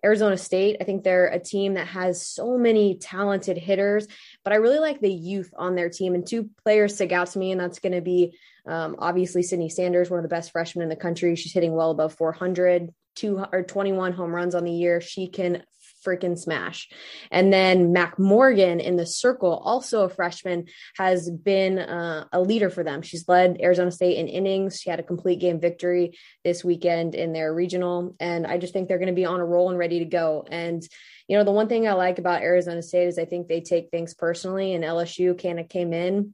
Arizona State, I think they're a team that has so many talented hitters, but I really like the youth on their team. And two players stick out to me, and that's going to be um, obviously Sydney Sanders, one of the best freshmen in the country. She's hitting well above 400, two or 21 home runs on the year. She can freaking smash. And then Mac Morgan in the circle, also a freshman, has been uh, a leader for them. She's led Arizona State in innings. She had a complete game victory this weekend in their regional. And I just think they're going to be on a roll and ready to go. And you know, the one thing I like about Arizona State is I think they take things personally, and LSU kind of came in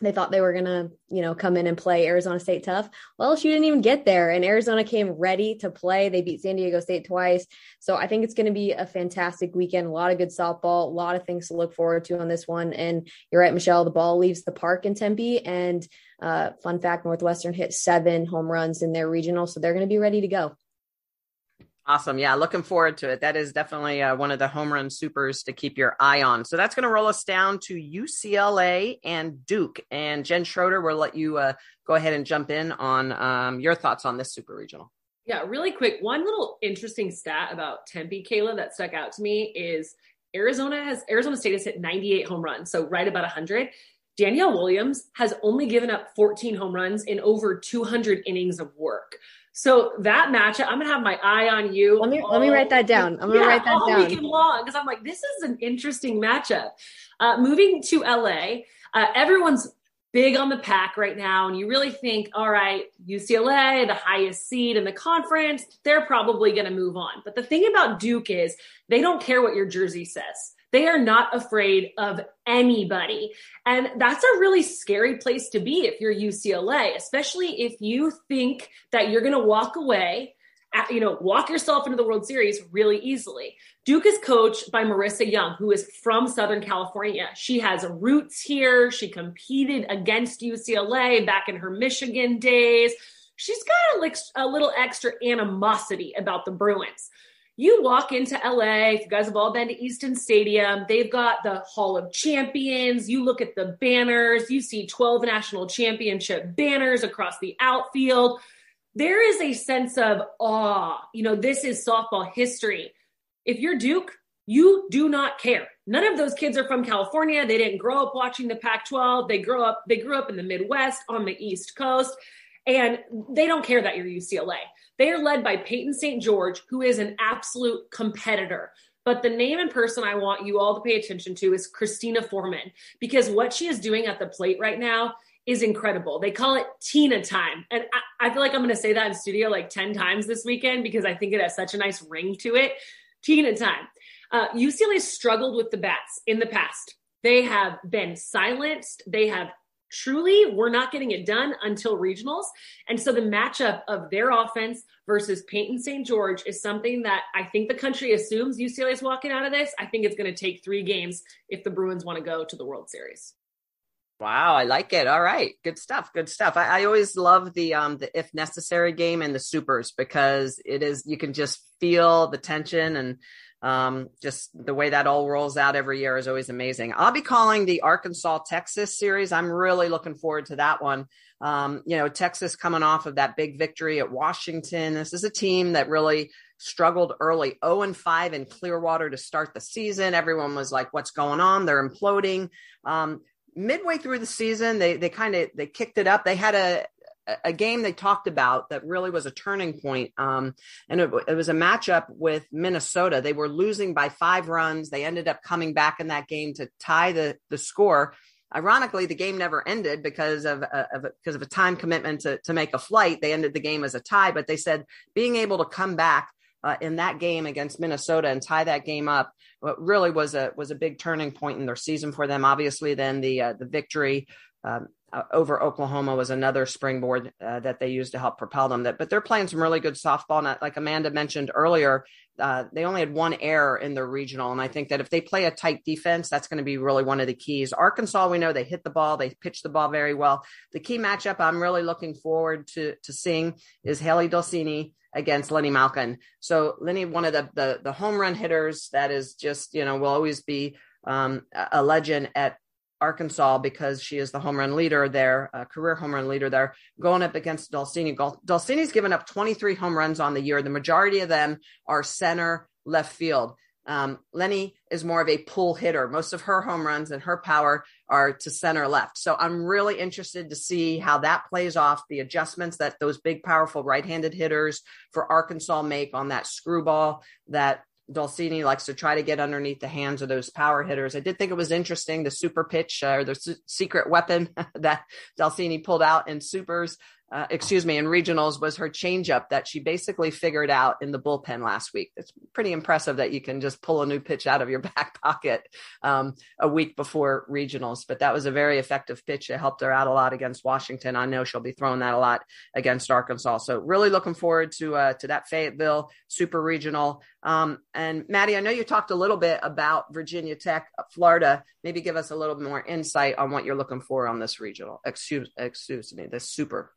they thought they were going to, you know, come in and play Arizona State tough. Well, she didn't even get there, and Arizona came ready to play. They beat San Diego State twice. So I think it's going to be a fantastic weekend. A lot of good softball, a lot of things to look forward to on this one. And you're right, Michelle, the ball leaves the park in Tempe. And uh, fun fact Northwestern hit seven home runs in their regional. So they're going to be ready to go. Awesome. Yeah, looking forward to it. That is definitely uh, one of the home run supers to keep your eye on. So that's going to roll us down to UCLA and Duke. And Jen Schroeder, we'll let you uh, go ahead and jump in on um, your thoughts on this super regional. Yeah, really quick. One little interesting stat about Tempe, Kayla, that stuck out to me is Arizona has Arizona State has hit 98 home runs, so right about 100. Danielle Williams has only given up 14 home runs in over 200 innings of work. So that matchup, I'm gonna have my eye on you. Let me all, let me write that down. I'm gonna yeah, write that all down. weekend long because I'm like, this is an interesting matchup. Uh, moving to LA, uh, everyone's big on the pack right now, and you really think, all right, UCLA, the highest seed in the conference, they're probably gonna move on. But the thing about Duke is they don't care what your jersey says They are not afraid of anybody. And that's a really scary place to be if you're UCLA, especially if you think that you're going to walk away uh, you know, walk yourself into the World Series really easily. Duke is coached by Marissa Young, who is from Southern California. She has roots here. She competed against UCLA back in her Michigan days. She's got a, a little extra animosity about the Bruins. You walk into LA, if you guys have all been to Easton Stadium, they've got the Hall of Champions. You look at the banners, you see 12 national championship banners across the outfield there is a sense of awe. You know, this is softball history. If you're Duke, you do not care. None of those kids are from California. They didn't grow up watching the Pac-12. They grew up they grew up in the Midwest on the East Coast and they don't care that you're UCLA. They are led by Peyton St. George, who is an absolute competitor. But the name and person I want you all to pay attention to is Christina Foreman, because what she is doing at the plate right now is incredible. They call it Tina time. And I, I feel like I'm going to say that in studio like 10 times this weekend because I think it has such a nice ring to it. Tina time. Uh, UCLA struggled with the bats in the past. They have been silenced. They have truly, we're not getting it done until regionals. And so the matchup of their offense versus Peyton St. George is something that I think the country assumes UCLA is walking out of this. I think it's going to take three games if the Bruins want to go to the World Series. Wow, I like it. All right, good stuff. Good stuff. I, I, always love the um the if necessary game and the supers because it is you can just feel the tension and um just the way that all rolls out every year is always amazing. I'll be calling the Arkansas Texas series. I'm really looking forward to that one. Um, you know, Texas coming off of that big victory at Washington. This is a team that really struggled early 0 and 5 in Clearwater to start the season. Everyone was like, what's going on? They're imploding. Um, midway through the season, they they kind of they kicked it up. They had a a game they talked about that really was a turning point. Um, and it, it, was a matchup with Minnesota. They were losing by five runs. They ended up coming back in that game to tie the the score. Ironically, the game never ended because of, uh, of because of a time commitment to to make a flight. They ended the game as a tie, but they said being able to come back uh, in that game against Minnesota and tie that game up what really was a was a big turning point in their season for them. Obviously, then the uh, the victory um, uh, over Oklahoma was another springboard uh, that they used to help propel them. That, but they're playing some really good softball. Not like Amanda mentioned earlier, uh, they only had one error in their regional, and I think that if they play a tight defense, that's going to be really one of the keys. Arkansas, we know they hit the ball, they pitch the ball very well. The key matchup I'm really looking forward to to seeing is Hailey Dolcini against Linnie Malkin. So Linnie, one of the, the, the home run hitters that is just you know will always be um, a legend at Arkansas because she is the home run leader there, career home run leader there, going up against Dolcini. Dolcini's given up 23 home runs on the year. The majority of them are center left field. Um, Linnie is more of a pull hitter. Most of her home runs and her power are to center left. So I'm really interested to see how that plays off the adjustments that those big, powerful right handed hitters for Arkansas make on that screwball that Dolcini likes to try to get underneath the hands of those power hitters. I did think it was interesting the super pitch uh, or the su- secret weapon that Dolcini pulled out in supers uh, excuse me, in regionals was her changeup that she basically figured out in the bullpen last week. It's pretty impressive that you can just pull a new pitch out of your back pocket um, a week before regionals. But that was a very effective pitch. It helped her out a lot against Washington. I know she'll be throwing that a lot against Arkansas. So really looking forward to uh, to that Fayetteville Super Regional. Um, and Maddie, I know you talked a little bit about Virginia Tech, Florida. Maybe give us a little more insight on what you're looking for on this regional. Excuse, excuse me, this Super.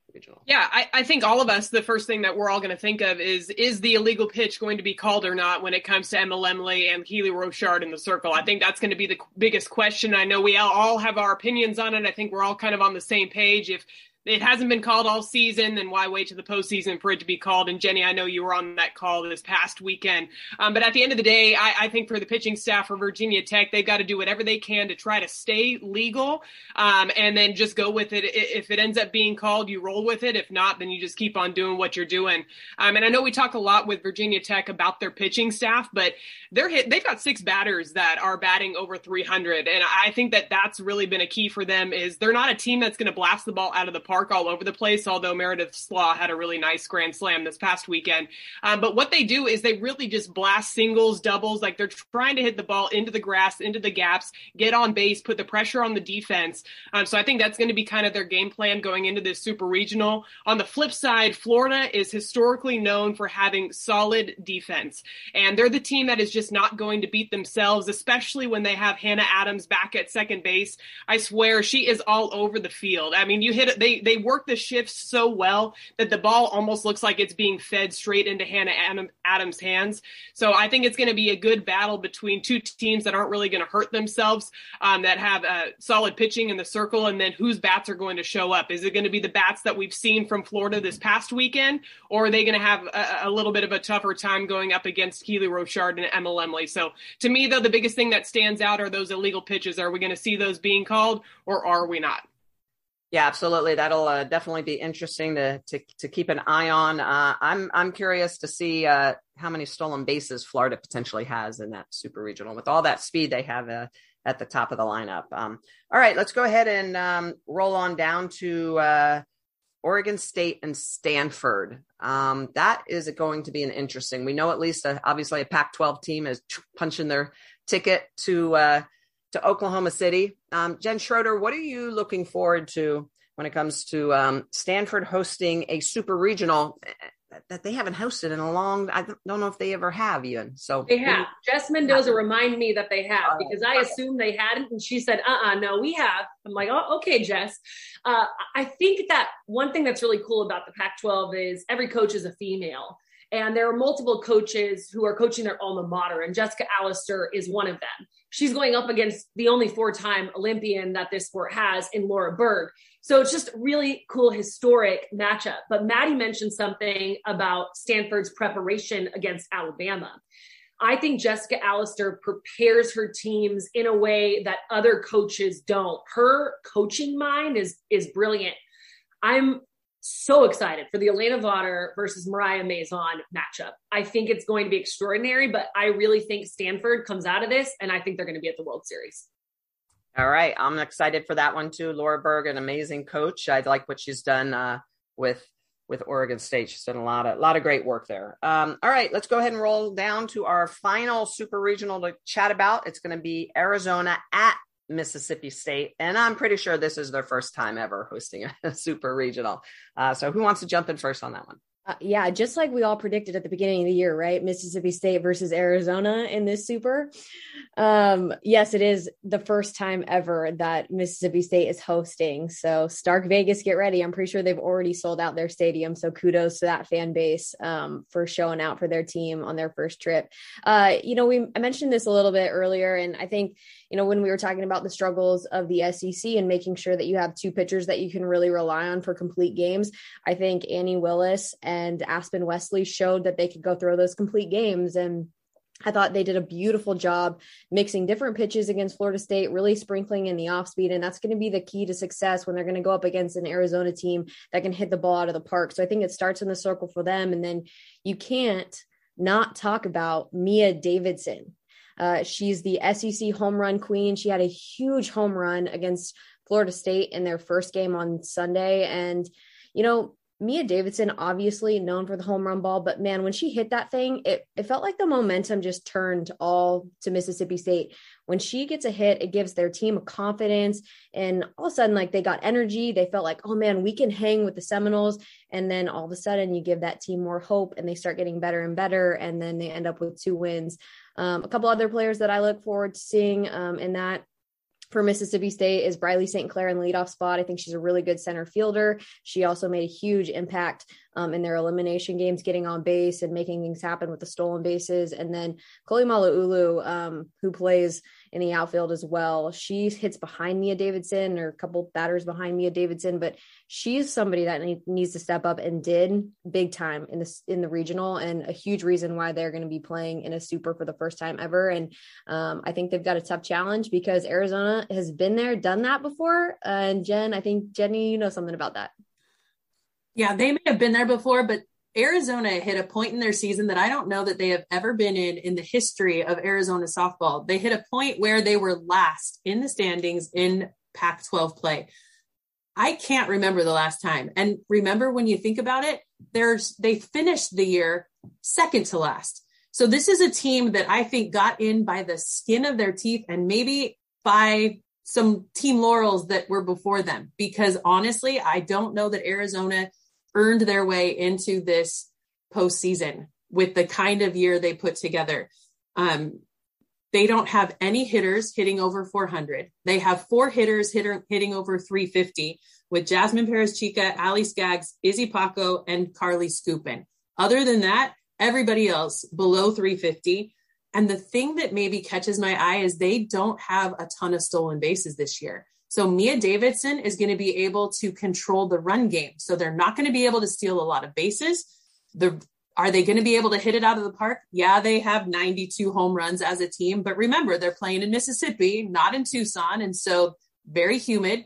Yeah, I, I think all of us, the first thing that we're all going to think of is is the illegal pitch going to be called or not when it comes to Emma Lemley and Keely Rochard in the circle? I think that's going to be the biggest question. I know we all have our opinions on it. I think we're all kind of on the same page. If it hasn't been called all season, then why wait to the postseason for it to be called? And Jenny, I know you were on that call this past weekend. Um, but at the end of the day, I, I, think for the pitching staff for Virginia Tech, they've got to do whatever they can to try to stay legal um, and then just go with it. If it ends up being called, you roll with it. If not, then you just keep on doing what you're doing. Um, and I know we talk a lot with Virginia Tech about their pitching staff, but they're hit, they've got six batters that are batting over 300. And I think that that's really been a key for them is they're not a team that's going to blast the ball out of the park park all over the place, although Meredith Slaw had a really nice grand slam this past weekend. Um, but what they do is they really just blast singles, doubles, like they're trying to hit the ball into the grass, into the gaps, get on base, put the pressure on the defense. Um, so I think that's going to be kind of their game plan going into this super regional. On the flip side, Florida is historically known for having solid defense, and they're the team that is just not going to beat themselves, especially when they have Hannah Adams back at second base. I swear she is all over the field. I mean, you hit it, they, they work the shifts so well that the ball almost looks like it's being fed straight into Hannah Adams' hands. So I think it's going to be a good battle between two teams that aren't really going to hurt themselves, um, that have solid pitching in the circle, and then whose bats are going to show up. Is it going to be the bats that we've seen from Florida this past weekend, or are they going to have a, a little bit of a tougher time going up against Keely Rochard and Emma Lemley? So to me, though, the biggest thing that stands out are those illegal pitches. Are we going to see those being called, or are we not? Yeah, absolutely. That'll uh, definitely be interesting to, to to keep an eye on. Uh, I'm I'm curious to see uh, how many stolen bases Florida potentially has in that super regional with all that speed they have uh, at the top of the lineup. Um, all right, let's go ahead and um, roll on down to uh, Oregon State and Stanford. Um, that is going to be an interesting. We know at least uh, obviously a Pac-12 team is punching their ticket to to Oklahoma City. Um, Jen Schroeder, what are you looking forward to when it comes to um, Stanford hosting a super regional that they haven't hosted in a long I don't know if they ever have even. So they have. Jess Mendoza remind me that they have because I assumed they hadn't and she said, uh-uh, no, we have. I'm like, oh, okay, Jess. Uh, I think that one thing that's really cool about the Pac-12 is every coach is a female. And there are multiple coaches who are coaching their alma mater, and Jessica Allister is one of them. She's going up against the only four time Olympian that this sport has in Laura Berg. So it's just really cool, historic matchup. But Maddie mentioned something about Stanford's preparation against Alabama. I think Jessica Allister prepares her teams in a way that other coaches don't. Her coaching mind is is brilliant. I'm so excited for the Alana Vawter versus Mariah Mazon matchup. I think it's going to be extraordinary, but I really think Stanford comes out of this, and I think they're going to be at the World Series. All right, I'm excited for that one too. Laura Berg, an amazing coach. I like what she's done uh, with with Oregon State. She's done a lot of a lot of great work there. Um, all right, let's go ahead and roll down to our final super regional to chat about. It's going to be Arizona at Mississippi State, and I'm pretty sure this is their first time ever hosting a super regional. Uh, so, who wants to jump in first on that one? Uh, yeah, just like we all predicted at the beginning of the year, right? Mississippi State versus Arizona in this super. Um, yes, it is the first time ever that Mississippi State is hosting. So, Stark Vegas, get ready. I'm pretty sure they've already sold out their stadium. So, kudos to that fan base um, for showing out for their team on their first trip. Uh, you know, we I mentioned this a little bit earlier, and I think you know when we were talking about the struggles of the SEC and making sure that you have two pitchers that you can really rely on for complete games. I think Annie Willis and Aspen Wesley showed that they could go throw those complete games. And I thought they did a beautiful job mixing different pitches against Florida State, really sprinkling in the off speed. And that's going to be the key to success when they're going to go up against an Arizona team that can hit the ball out of the park. So I think it starts in the circle for them. And then you can't not talk about Mia Davidson. Uh, she's the SEC home run queen. She had a huge home run against Florida State in their first game on Sunday. And, you know, Mia Davidson, obviously known for the home run ball, but man, when she hit that thing, it, it felt like the momentum just turned all to Mississippi State. When she gets a hit, it gives their team a confidence. And all of a sudden, like they got energy. They felt like, oh man, we can hang with the Seminoles. And then all of a sudden, you give that team more hope and they start getting better and better. And then they end up with two wins. Um, a couple other players that I look forward to seeing um, in that for Mississippi State is Briley St. Clair in the leadoff spot. I think she's a really good center fielder. She also made a huge impact um, in their elimination games, getting on base and making things happen with the stolen bases. And then Koli Malaulu, um, who plays in the outfield as well. She hits behind Mia Davidson or a couple batters behind Mia Davidson, but she's somebody that needs to step up and did big time in this in the regional and a huge reason why they're going to be playing in a super for the first time ever. And um, I think they've got a tough challenge because Arizona has been there, done that before. Uh, and Jen, I think Jenny, you know something about that. Yeah, they may have been there before, but Arizona hit a point in their season that I don't know that they have ever been in in the history of Arizona softball. They hit a point where they were last in the standings in Pac 12 play. I can't remember the last time. And remember when you think about it, there's they finished the year second to last. So this is a team that I think got in by the skin of their teeth and maybe by some team laurels that were before them because honestly, I don't know that Arizona earned their way into this postseason with the kind of year they put together. Um, they don't have any hitters hitting over 400. They have four hitters hitter, hitting over 350 with Jasmine Perez Chica, Allie Skaggs, Izzy Pacho, and Carlie Scupin. Other than that, everybody else below 350. And the thing that maybe catches my eye is they don't have a ton of stolen bases this year. So Mia Davidson is going to be able to control the run game. So they're not going to be able to steal a lot of bases. The are they going to be able to hit it out of the park? Yeah, they have 92 home runs as a team, but remember they're playing in Mississippi, not in Tucson, and so very humid,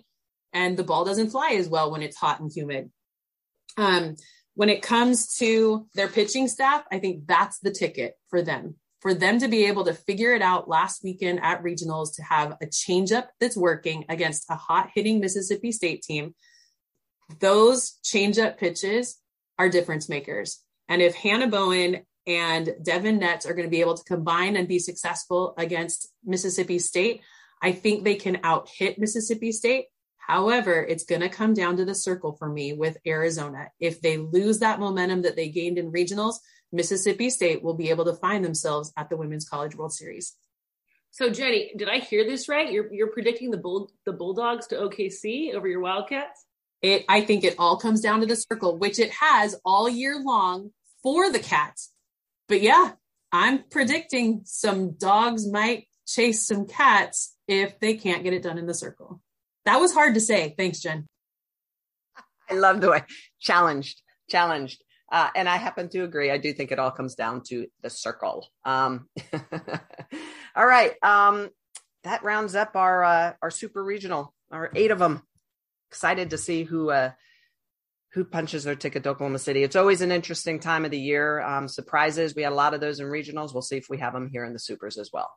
and the ball doesn't fly as well when it's hot and humid. Um, when it comes to their pitching staff, I think that's the ticket for them for them to be able to figure it out last weekend at regionals to have a changeup that's working against a hot hitting Mississippi State team. Those changeup pitches are difference makers. And if Hannah Bowen and Devyn Netz are going to be able to combine and be successful against Mississippi State, I think they can out hit Mississippi State. However, it's going to come down to the circle for me with Arizona. If they lose that momentum that they gained in regionals, Mississippi State will be able to find themselves at the Women's College World Series. So Jenny, did I hear this right? You're you're predicting the bull the Bulldogs to OKC over your Wildcats? It I think it all comes down to the circle, which it has all year long for the Cats. But yeah, I'm predicting some dogs might chase some cats if they can't get it done in the circle. That was hard to say. Thanks, Jen. I love the way challenged, challenged. Uh, and I happen to agree. I do think it all comes down to the circle. Um, all right. Um, that rounds up our uh, our super regional, our eight of them. Excited to see who uh, who punches their ticket to Oklahoma City. It's always an interesting time of the year. Um, surprises. We had a lot of those in regionals. We'll see if we have them here in the supers as well.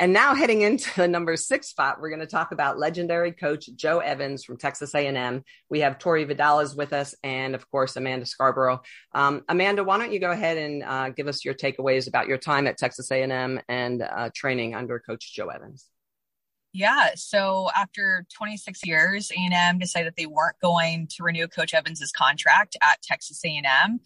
And now heading into the number six spot, we're going to talk about legendary coach Jo Evans from Texas A&M. We have Tori Vidales with us, and of course Amanda Scarborough. Um, Amanda, why don't you go ahead and uh, give us your takeaways about your time at Texas A&M and uh, training under Coach Jo Evans? Yeah. So after 26 years, A&M decided they weren't going to renew Coach Evans's contract at Texas A&M,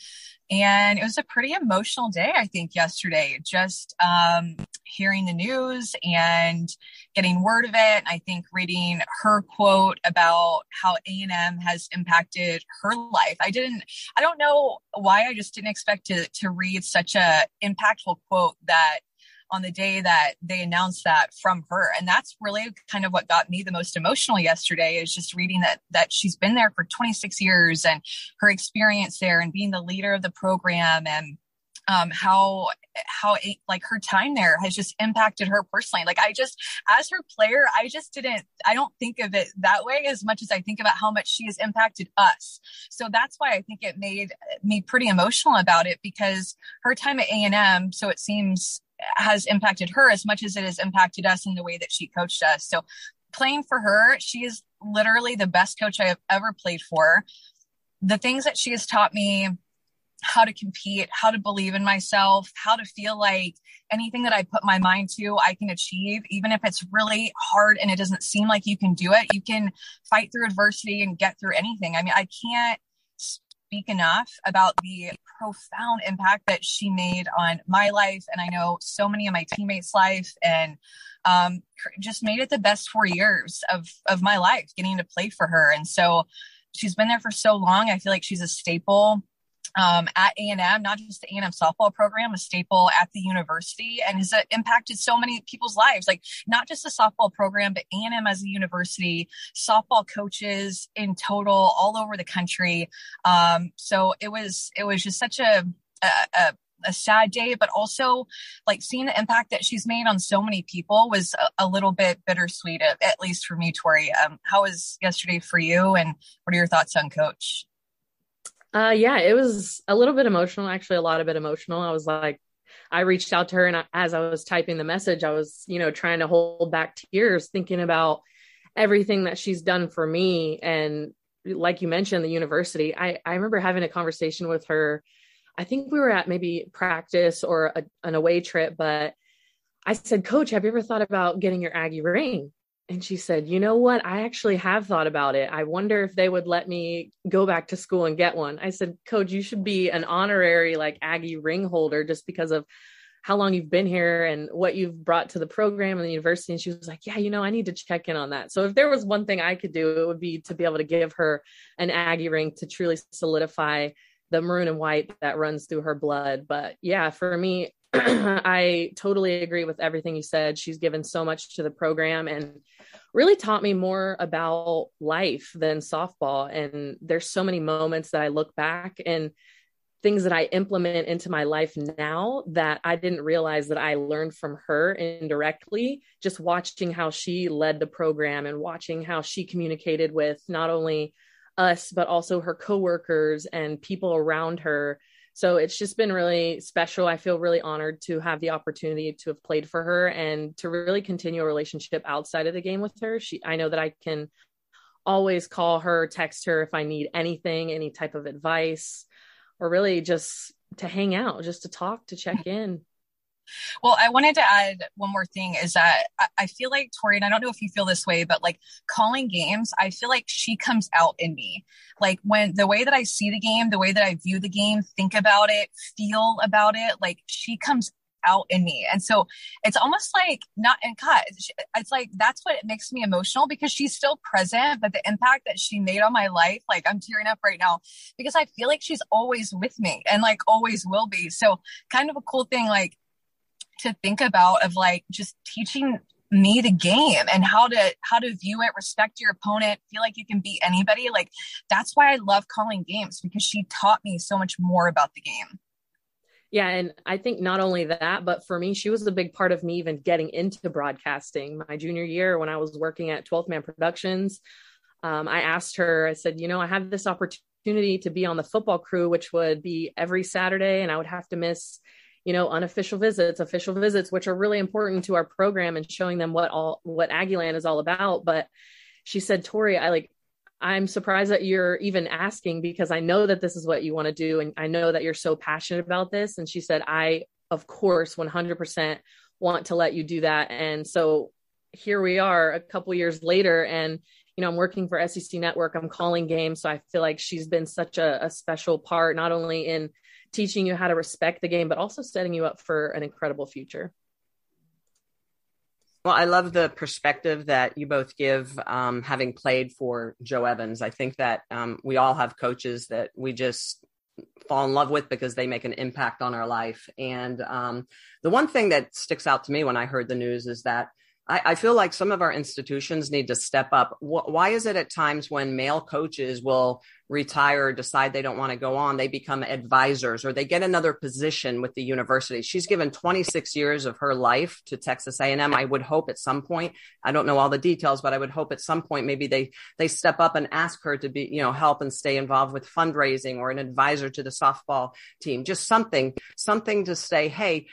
and it was a pretty emotional day, I think, yesterday. Just um, hearing the news and getting word of it. I think reading her quote about how A&M has impacted her life. I didn't. I don't know why. I just didn't expect to to read such a impactful quote that on the day that they announced that from her and that's really kind of what got me the most emotional yesterday is just reading that that she's been there for 26 years and her experience there and being the leader of the program and um, how how like her time there has just impacted her personally. Like I just, as her player, I just didn't. I don't think of it that way as much as I think about how much she has impacted us. So that's why I think it made me pretty emotional about it because her time at A and M. So it seems has impacted her as much as it has impacted us in the way that she coached us. So playing for her, she is literally the best coach I have ever played for. The things that she has taught me how to compete, how to believe in myself, how to feel like anything that I put my mind to, I can achieve, even if it's really hard and it doesn't seem like you can do it. You can fight through adversity and get through anything. I mean, I can't speak enough about the profound impact that she made on my life and I know so many of my teammates' life and um, just made it the best four years of of my life getting to play for her. And so she's been there for so long. I feel like she's a staple um, at A&M, not just the A&M softball program, a staple at the university and has uh, impacted so many people's lives, like not just the softball program, but A&M as a university, softball coaches in total all over the country. Um, so it was, it was just such a, a, a a sad day, but also like seeing the impact that she's made on so many people was a, a little bit bittersweet, at, at, least for me, Tori. Um, how was yesterday for you? And what are your thoughts on coach? Uh, yeah, it was a little bit emotional, actually, a lot of bit emotional. I was like, I reached out to her, and I, as I was typing the message, I was, you know, trying to hold back tears, thinking about everything that she's done for me. And like you mentioned the university i i remember having a conversation with her. I think we were at maybe practice or a, an away trip but i said coach have you ever thought about getting your aggie ring and she said you know what i actually have thought about it i wonder if they would let me go back to school and get one i said coach you should be an honorary like aggie ring holder just because of how long you've been here and what you've brought to the program and the university. And she was like, Yeah, you know, I need to check in on that. So if there was one thing I could do, it would be to be able to give her an Aggie ring to truly solidify the maroon and white that runs through her blood. But yeah, for me, I totally agree with everything you said. She's given so much to the program and really taught me more about life than softball. And there's so many moments that I look back and things that I implement into my life now that I didn't realize that I learned from her indirectly, just watching how she led the program and watching how she communicated with not only us, but also her coworkers and people around her. So it's just been really special. I feel really honored to have the opportunity to have played for her and to really continue a relationship outside of the game with her. She, I know that I can always call her, text her if I need anything, any type of advice or really just to hang out, just to talk, to check in. Well, I wanted to add one more thing is that I feel like Tori, and I don't know if you feel this way, but like calling games, I feel like she comes out in me. Like when the way that I see the game, the way that I view the game, think about it, feel about it, like she comes out in me. And so it's almost like not, and God, it's like that's what it makes me emotional because she's still present, but the impact that she made on my life, like I'm tearing up right now because I feel like she's always with me and like always will be. So kind of a cool thing, like to think about of like just teaching me the game and how to how to view it respect your opponent feel like you can beat anybody like that's why i love calling games because she taught me so much more about the game yeah. And I think not only that, but for me, she was a big part of me even getting into broadcasting my junior year when I was working at 12th Man Productions. Um, I asked her, I said, you know, I have this opportunity to be on the football crew, which would be every Saturday, and I would have to miss, you know, unofficial visits, official visits, which are really important to our program and showing them what all what Aggieland is all about. But she said, Tori, I like I'm surprised that you're even asking because I know that this is what you want to do. And I know that you're so passionate about this. And she said, I, of course, 100% want to let you do that. And so here we are a couple years later. And, you know, I'm working for SEC Network, I'm calling games. So I feel like she's been such a, a special part, not only in teaching you how to respect the game, but also setting you up for an incredible future. Well, I love the perspective that you both give, um, having played for Jo Evans. I think that um, we all have coaches that we just fall in love with because they make an impact on our life. And um, the one thing that sticks out to me when I heard the news is that I, I, feel like some of our institutions need to step up. why is it at times when male coaches will retire, decide they don't want to go on, they become advisors or they get another position with the university? She's given 26 years of her life to Texas A&M. I would hope at some point, I don't know all the details, but I would hope at some point maybe they they step up and ask her to be, you know, help and stay involved with fundraising or an advisor to the softball team. Just something, something to say, hey,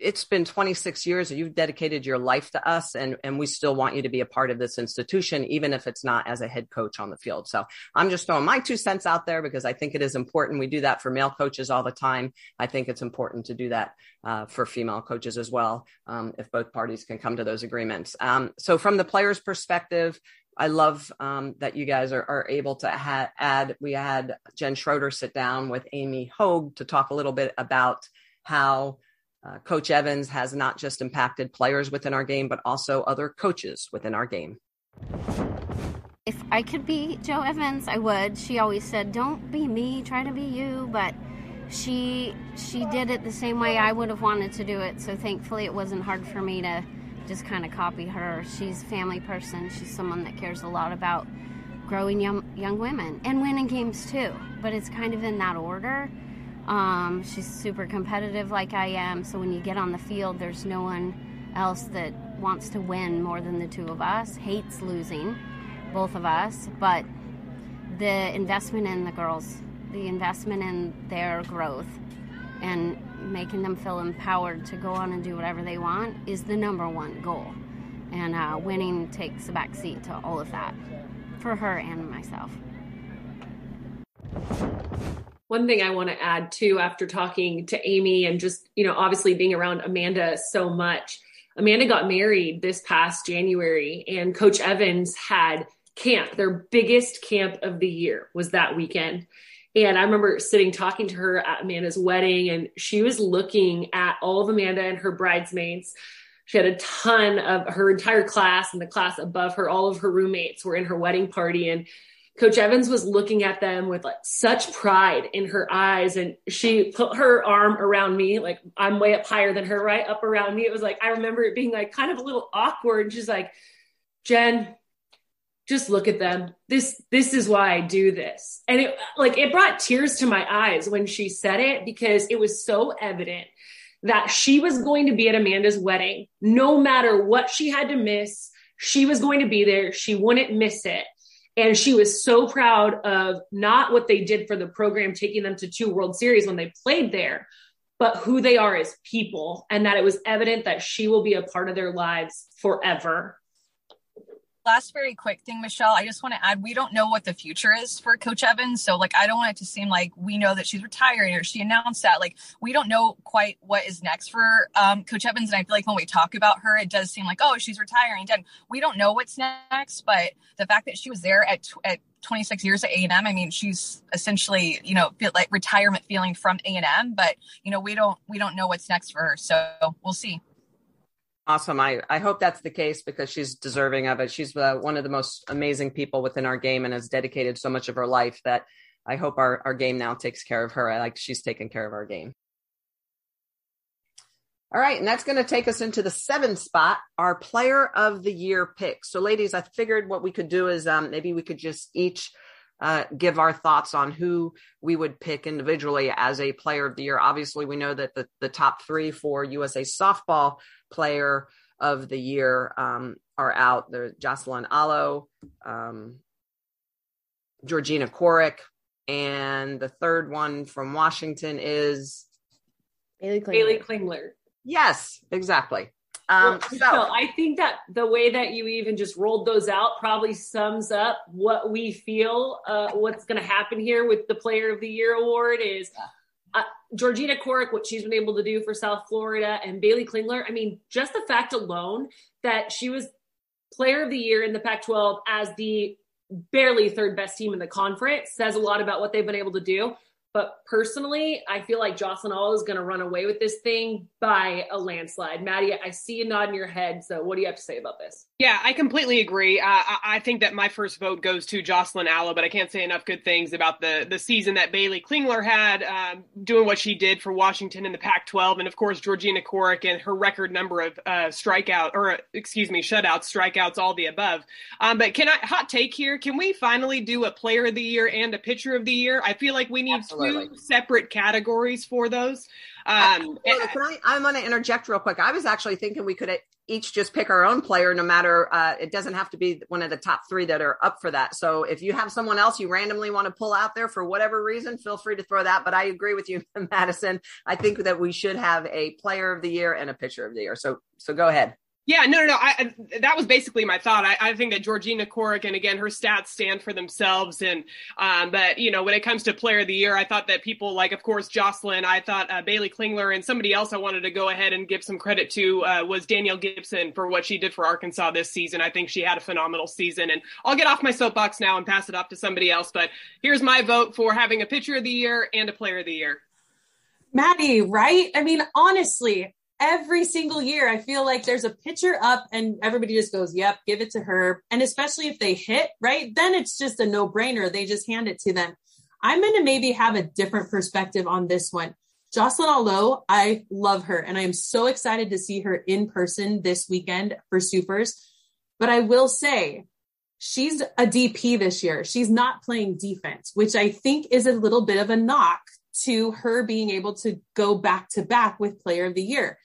it's been 26 years you've dedicated your life to us and, and we still want you to be a part of this institution, even if it's not as a head coach on the field. So I'm just throwing my two cents out there because I think it is important. We do that for male coaches all the time. I think it's important to do that uh, for female coaches as well, um, if both parties can come to those agreements. Um, so from the player's perspective, I love um, that you guys are, are able to ha- add. We had Jen Schroeder sit down with Amy Hogue to talk a little bit about how uh, Coach Evans has not just impacted players within our game, but also other coaches within our game. If I could be Jo Evans, I would. She always said, "Don't be me, try to be you." But she she did it the same way I would have wanted to do it. So thankfully, it wasn't hard for me to just kind of copy her. She's a family person. She's someone that cares a lot about growing young young women and winning games too. But it's kind of in that order. Um, she's super competitive like I am, so when you get on the field, there's no one else that wants to win more than the two of us, hates losing, both of us, but the investment in the girls, the investment in their growth, and making them feel empowered to go on and do whatever they want is the number one goal. and uh, winning takes a back seat to all of that for her and myself. One thing I want to add too, after talking to Amy and just, you know, obviously being around Amanda so much, Amanda got married this past January and Coach Evans had camp. Their biggest camp of the year was that weekend. And I remember sitting talking to her at Amanda's wedding, and she was looking at all of Amanda and her bridesmaids. She had a ton of her entire class and the class above her, all of her roommates were in her wedding party. And Coach Evans was looking at them with like such pride in her eyes. And she put her arm around me, like I'm way up higher than her, right up around me. It was like, I remember it being like kind of a little awkward. And she's like, Jen, just look at them this this is why i do this and it like it brought tears to my eyes when she said it because it was so evident that she was going to be at amanda's wedding no matter what she had to miss she was going to be there she wouldn't miss it and she was so proud of not what they did for the program taking them to two world series when they played there but who they are as people and that it was evident that she will be a part of their lives forever last very quick thing, Michelle, I just want to add we don't know what the future is for Coach Evans. So, like, I don't want it to seem like we know that she's retiring or she announced that. Like, we don't know quite what is next for um, Coach Evans. And I feel like when we talk about her, it does seem like, oh, she's retiring. And we don't know what's next. But the fact that she was there at, at 26 years at A&M. I mean, she's essentially, you know, like retirement feeling from A&M, but you know, we don't we don't know what's next for her. So we'll see. Awesome. I, I hope that's the case because she's deserving of it. She's uh, one of the most amazing people within our game and has dedicated so much of her life that I hope our, our game now takes care of her. I like she's taking care of our game. All right, and that's going to take us into the seventh spot, our player of the year pick. So, ladies, I figured what we could do is um, maybe we could just each uh, give our thoughts on who we would pick individually as a player of the year. Obviously, we know that the, the top three for USA softball player of the year um, are out. There's Jocelyn Alo, um, Georgina Corrick, and the third one from Washington is Baylee Klingler. Baylee Klingler. Yes, exactly. Um, so I think that the way that you even just rolled those out probably sums up what we feel. Uh, what's going to happen here with the Player of the Year award is uh, Georgina Corrick, what she's been able to do for South Florida, and Baylee Klingler. I mean, just the fact alone that she was player of the year in the Pac 12 as the barely third best team in the conference says a lot about what they've been able to do. But personally, I feel like Jocelyn Alo is going to run away with this thing by a landslide. Maddie, I see you nodding your head. So, what do you have to say about this? Yeah, I completely agree. Uh, I think that my first vote goes to Jocelyn Alo, but I can't say enough good things about the the season that Baylee Klingler had, um, doing what she did for Washington in the Pac-12, and of course Georgina Corrick and her record number of uh, strikeout or excuse me shutouts, strikeouts, all the above. Um, but can I hot take here? Can we finally do a Player of the Year and a Pitcher of the Year? I feel like we need Absolutely two separate categories for those. Um, I, I'm going to interject real quick. I was actually thinking we could each just pick our own player, no matter. Uh, it doesn't have to be one of the top three that are up for that. So if you have someone else you randomly want to pull out there for whatever reason, feel free to throw that. But I agree with you, Madison. I think that we should have a player of the year and a pitcher of the year. So so go ahead. Yeah, no, no, no. I, I, that was basically my thought. I, I, think that Georgina Corrick, and again, her stats stand for themselves. And um, but you know, when it comes to Player of the Year, I thought that people like, of course, Jocelyn. I thought uh, Baylee Klingler and somebody else I wanted to go ahead and give some credit to uh, was Danielle Gibson for what she did for Arkansas this season. I think she had a phenomenal season. And I'll get off my soapbox now and pass it off to somebody else. But here's my vote for having a Pitcher of the Year and a Player of the Year. Maddie, right? I mean, honestly, every single year i feel like there's a pitcher up and everybody just goes yep give it to her. And especially if they hit right? Then it's just a no-brainer. They just hand it to them. I'm going to maybe have a different perspective on this one. Jocelyn alo i love her and i am so excited to see her in person this weekend for supers. But i will say she's a dp this year. She's not playing defense which i think is a little bit of a knock to her being able to go back to back with player of the year.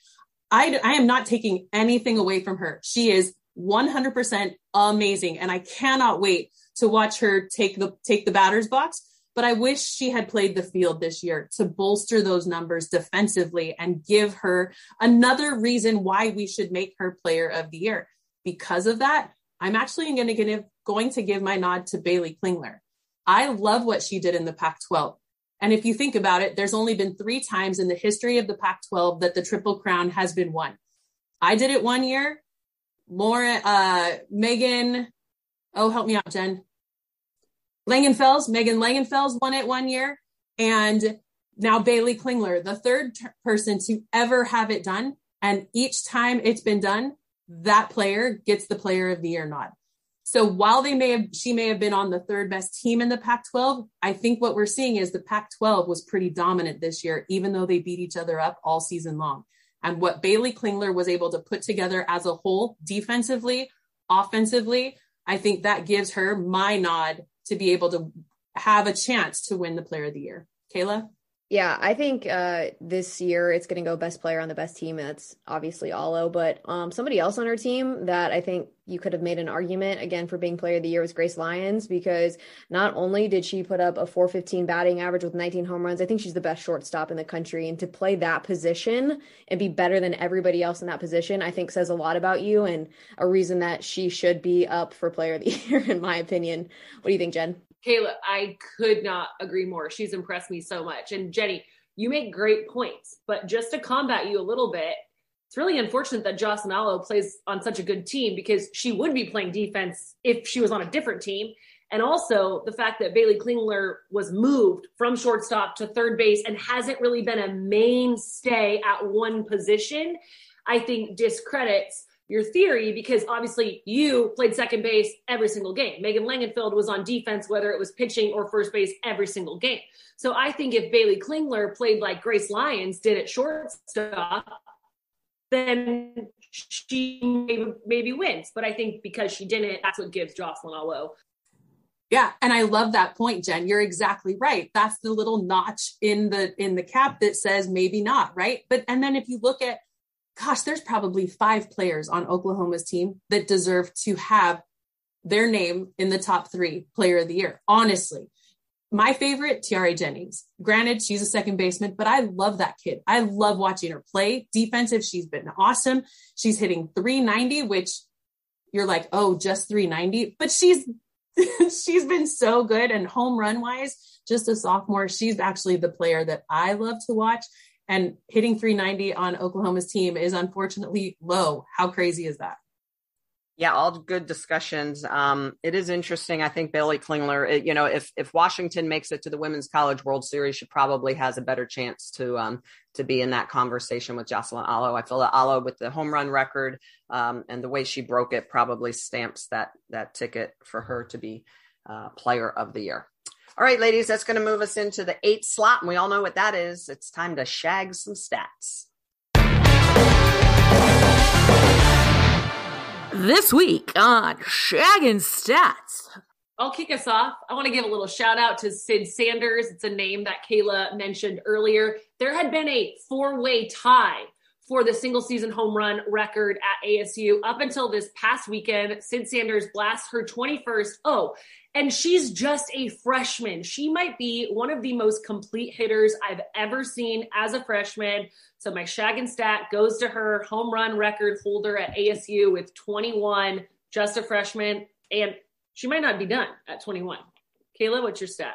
I, I am not taking anything away from her. She is 100% amazing. And I cannot wait to watch her take the, take the batter's box. But I wish she had played the field this year to bolster those numbers defensively and give her another reason why we should make her player of the year because of that, I'm actually going to give, going to give my nod to Baylee Klingler. I love what she did in the Pac 12. And if you think about it, there's only been three times in the history of the Pac 12 that the Triple Crown has been won. I did it one year. Lauren, uh, Megan, oh, help me out, Jen. Langenfeld, Megan Langenfeld won it one year. And now Baylee Klingler, the third t- person to ever have it done. And each time it's been done, that player gets the player of the year nod. So while they may have, she may have been on the third best team in the Pac 12, I think what we're seeing is the Pac 12 was pretty dominant this year, even though they beat each other up all season long. And what Baylee Klingler was able to put together as a whole, defensively, offensively, I think that gives her my nod to be able to have a chance to win the player of the year. Kayla? Yeah, I think uh, this year it's going to go best player on the best team. That's obviously Alo, but um, somebody else on her team that I think you could have made an argument again for being player of the year was Grace Lyons because not only did she put up a 415 batting average with 19 home runs, I think she's the best shortstop in the country. And to play that position and be better than everybody else in that position, I think says a lot about you and a reason that she should be up for player of the year, in my opinion. What do you think, Jen? Kayla, I could not agree more. She's impressed me so much. And Jenny, you make great points, but just to combat you a little bit, it's really unfortunate that Jocelyn Alo plays on such a good team because she would be playing defense if she was on a different team. And also the fact that Baylee Klingler was moved from shortstop to third base and hasn't really been a mainstay at one position, I think discredits your theory because obviously you played second base every single game. Megan Langenfeld was on defense, whether it was pitching or first base every single game. So I think if Baylee Klingler played like Grace Lyons did at shortstop, then she maybe, wins. But I think because she didn't, that's what gives Jocelyn Alo yeah, and I love that point, Jen. You're exactly right. That's the little notch in the in the cap that says maybe not, right? But and then if you look at gosh, there's probably five players on Oklahoma's team that deserve to have their name in the top three player of the year. Honestly, my favorite, Tiare Jennings. Granted, she's a second baseman, but I love that kid. I love watching her play defensive. She's been awesome. She's hitting 390, which you're like, oh, just 390, but she's she's been so good and home run wise, just a sophomore. She's actually the player that I love to watch and hitting 390 on Oklahoma's team is unfortunately low. How crazy is that? Yeah, all good discussions. Um, it is interesting. I think Baylee Klingler, it, you know, if if Washington makes it to the Women's College World Series, she probably has a better chance to um, to be in that conversation with Jocelyn Alo. I feel that Alo, with the home run record um, and the way she broke it, probably stamps that that ticket for her to be uh, Player of the Year. All right, ladies, that's going to move us into the eight slot. And we all know what that is. It's time to shag some stats. This week on Shagging Stats. I'll kick us off. I want to give a little shout out to Sid Sanders. It's a name that Kayla mentioned earlier. There had been a four way tie for the single season home run record at ASU up until this past weekend. Sid Sanders blasts her 21st. Oh, and she's just a freshman. She might be one of the most complete hitters I've ever seen as a freshman. So my shag and stat goes to her home run record holder at ASU with 21, just a freshman. And she might not be done at 21. Kayla, what's your stat?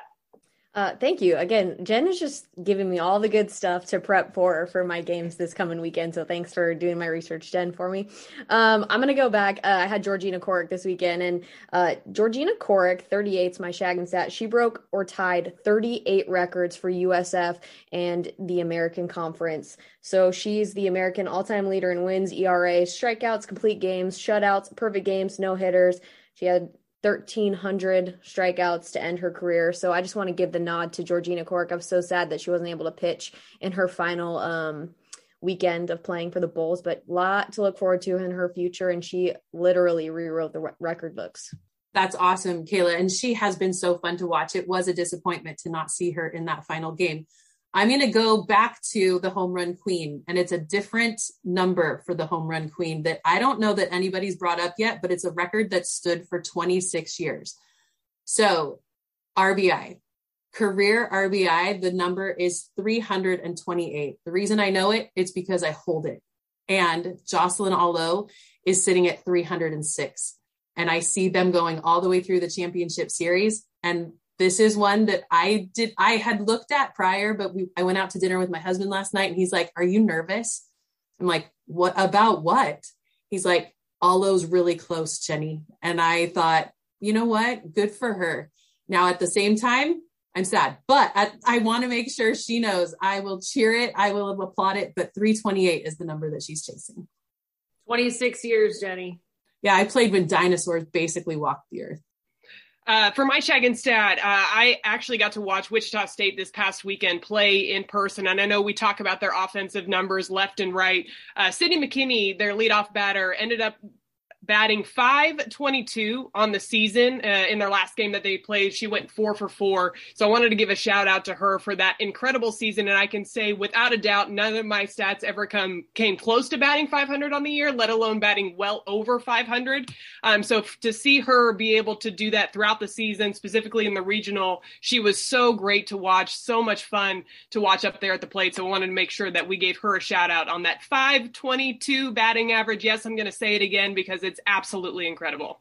Uh, thank you again. Jen is just giving me all the good stuff to prep for for my games this coming weekend. So thanks for doing my research, Jen, for me. Um, I'm gonna go back. Uh, I had Georgina Corrick this weekend, and uh, Georgina Corrick, 38 is my shag and stat. She broke or tied 38 records for USF and the American Conference. So she's the American all-time leader in wins, ERA, strikeouts, complete games, shutouts, perfect games, no hitters. She had 1,300 strikeouts to end her career. So I just want to give the nod to Georgina Corrick. I'm so sad that she wasn't able to pitch in her final um, weekend of playing for the Bulls, but a lot to look forward to in her future. And she literally rewrote the record books. That's awesome, Kayla. And she has been so fun to watch. It was a disappointment to not see her in that final game. I'm going to go back to the home run queen, and it's a different number for the home run queen that I don't know that anybody's brought up yet, but it's a record that stood for 26 years. So, RBI, career RBI, the number is 328. The reason I know it, it's because I hold it. and Jocelyn Alo is sitting at 306. And I see them going all the way through the championship series. And this is one that I did, I had looked at prior, but we, I went out to dinner with my husband last night and he's like, Are you nervous? I'm like, What about what? He's like, Alo's really close, Jenny. And I thought, you know what? Good for her. Now, at the same time, I'm sad, but I, I want to make sure she knows I will cheer it. I will applaud it. But 328 is the number that she's chasing. 26 years, Jenny. Yeah, I played when dinosaurs basically walked the earth. Uh, for my shag and stat, uh, I actually got to watch Wichita State this past weekend play in person, and I know we talk about their offensive numbers left and right. Uh, Sydney McKinney, their leadoff batter, ended up batting 522 on the season uh, in their last game that they played. She went four for four. So I wanted to give a shout out to her for that incredible season. And I can say without a doubt, none of my stats ever come came close to batting 500 on the year, let alone batting well over 500. Um, so f- to see her be able to do that throughout the season, specifically in the regional, she was so great to watch, so much fun to watch up there at the plate. So I wanted to make sure that we gave her a shout out on that 522 batting average. Yes, I'm going to say it again because it's absolutely incredible.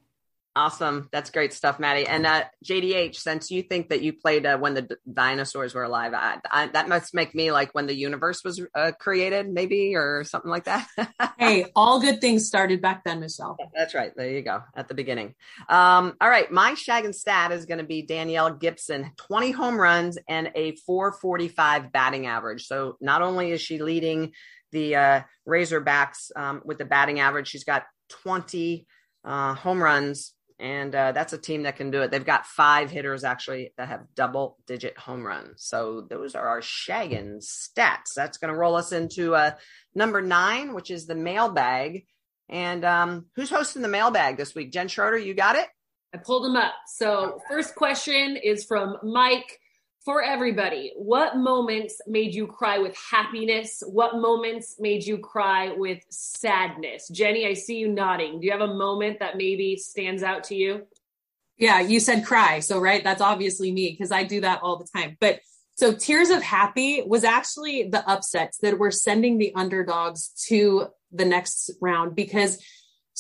Awesome. That's great stuff, Maddie. And uh, JDH, since you think that you played uh, when the d- dinosaurs were alive, I, I, that must make me like when the universe was uh, created, maybe, or something like that. hey, all good things started back then, Michelle. That's right. There you go. At the beginning. Um, all right. My shag and stat is going to be Danielle Gibson, 20 home runs and a 445 batting average. So not only is she leading the uh, Razorbacks um, with the batting average, she's got 20 uh, home runs, and uh, that's a team that can do it. They've got five hitters actually that have double digit home runs. So those are our shaggin stats. That's going to roll us into uh, number nine, which is the mailbag. And um, who's hosting the mailbag this week? Jen Schroeder, you got it? I pulled them up. So, first question is from Mike for everybody. What moments made you cry with happiness? What moments made you cry with sadness? Jenny, I see you nodding. Do you have a moment that maybe stands out to you? Yeah, you said cry. So, right, that's obviously me because I do that all the time. But so, Tears of Happy was actually the upsets that were sending the underdogs to the next round because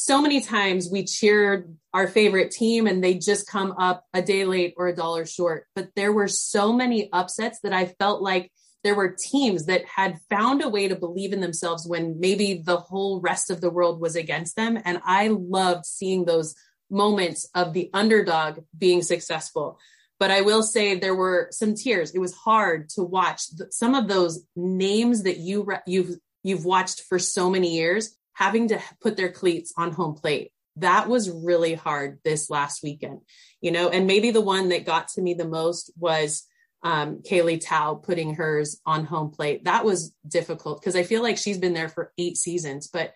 so many times we cheered our favorite team and they just come up a day late or a dollar short. But there were so many upsets that I felt like there were teams that had found a way to believe in themselves when maybe the whole rest of the world was against them. And I loved seeing those moments of the underdog being successful. But I will say there were some tears. It was hard to watch some of those names that you re- you've you've watched for so many years having to put their cleats on home plate. That was really hard this last weekend, you know, and maybe the one that got to me the most was um, Kaylee Tao putting hers on home plate. That was difficult because I feel like she's been there for eight seasons. But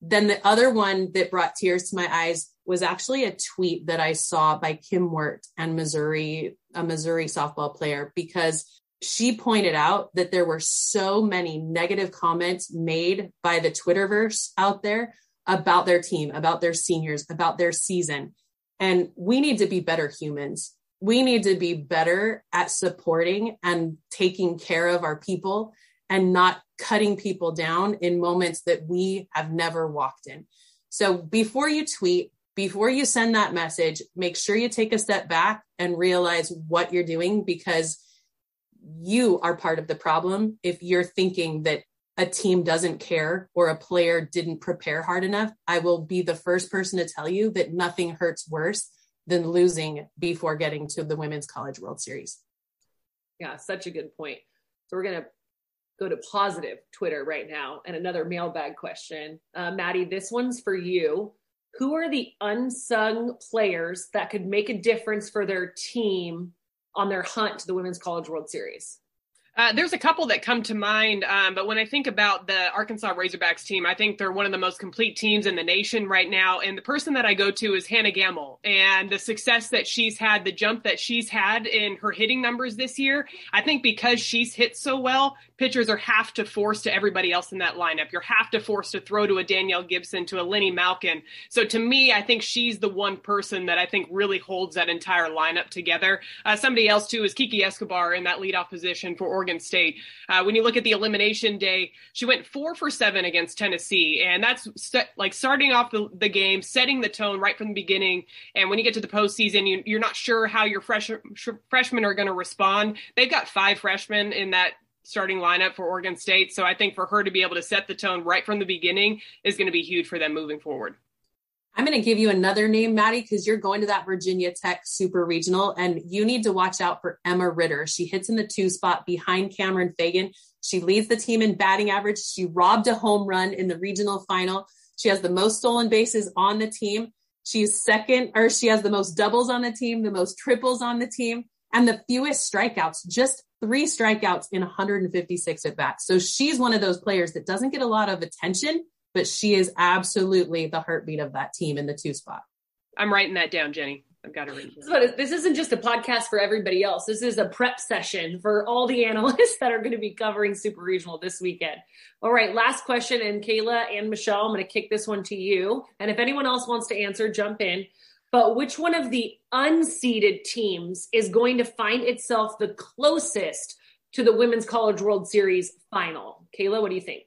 then the other one that brought tears to my eyes was actually a tweet that I saw by Kim Wert and Missouri, a Missouri softball player, because she pointed out that there were so many negative comments made by the Twitterverse out there about their team, about their seniors, about their season. And we need to be better humans. We need to be better at supporting and taking care of our people and not cutting people down in moments that we have never walked in. So before you tweet, before you send that message, make sure you take a step back and realize what you're doing because you are part of the problem if you're thinking that a team doesn't care or a player didn't prepare hard enough. I will be the first person to tell you that nothing hurts worse than losing before getting to the Women's College World Series. Yeah, such a good point. So we're going to go to positive Twitter right now and another mailbag question. Uh, Maddie, this one's for you. Who are the unsung players that could make a difference for their team on their hunt to the Women's College World Series? Uh, there's a couple that come to mind, um, but when I think about the Arkansas Razorbacks team, I think they're one of the most complete teams in the nation right now. And the person that I go to is Hannah Gamble, and the success that she's had, the jump that she's had in her hitting numbers this year. I think because she's hit so well, pitchers are half to force to everybody else in that lineup. You're half to force to throw to a Danielle Gibson, to a Linnie Malkin. So to me, I think she's the one person that I think really holds that entire lineup together. Uh, somebody else too is Kiki Escobar in that leadoff position for Oregon State. Uh, when you look at the elimination day, she went four for seven against Tennessee, and that's st- like starting off the, the, game, setting the tone right from the beginning. And when you get to the postseason, you, are not sure how your fresh, freshmen are going to respond. They've got five freshmen in that starting lineup for Oregon State, so I think for her to be able to set the tone right from the beginning is going to be huge for them moving forward. I'm going to give you another name, Maddie, because you're going to that Virginia Tech Super Regional, and you need to watch out for Emma Ritter. She hits in the two spot behind Cameron Fagan. She leads the team in batting average. She robbed a home run in the regional final. She has the most stolen bases on the team. She's second, or she has the most doubles on the team, the most triples on the team, and the fewest strikeouts, just three strikeouts in 156 at bats. So she's one of those players that doesn't get a lot of attention but she is absolutely the heartbeat of that team in the two spot. I'm writing that down, Jenny. I've got to read this. This isn't just a podcast for everybody else. This is a prep session for all the analysts that are going to be covering Super Regional this weekend. All right, last question. And Kayla and Michelle, I'm going to kick this one to you. And if anyone else wants to answer, jump in. But which one of the unseeded teams is going to find itself the closest to the Women's College World Series final? Kayla, what do you think?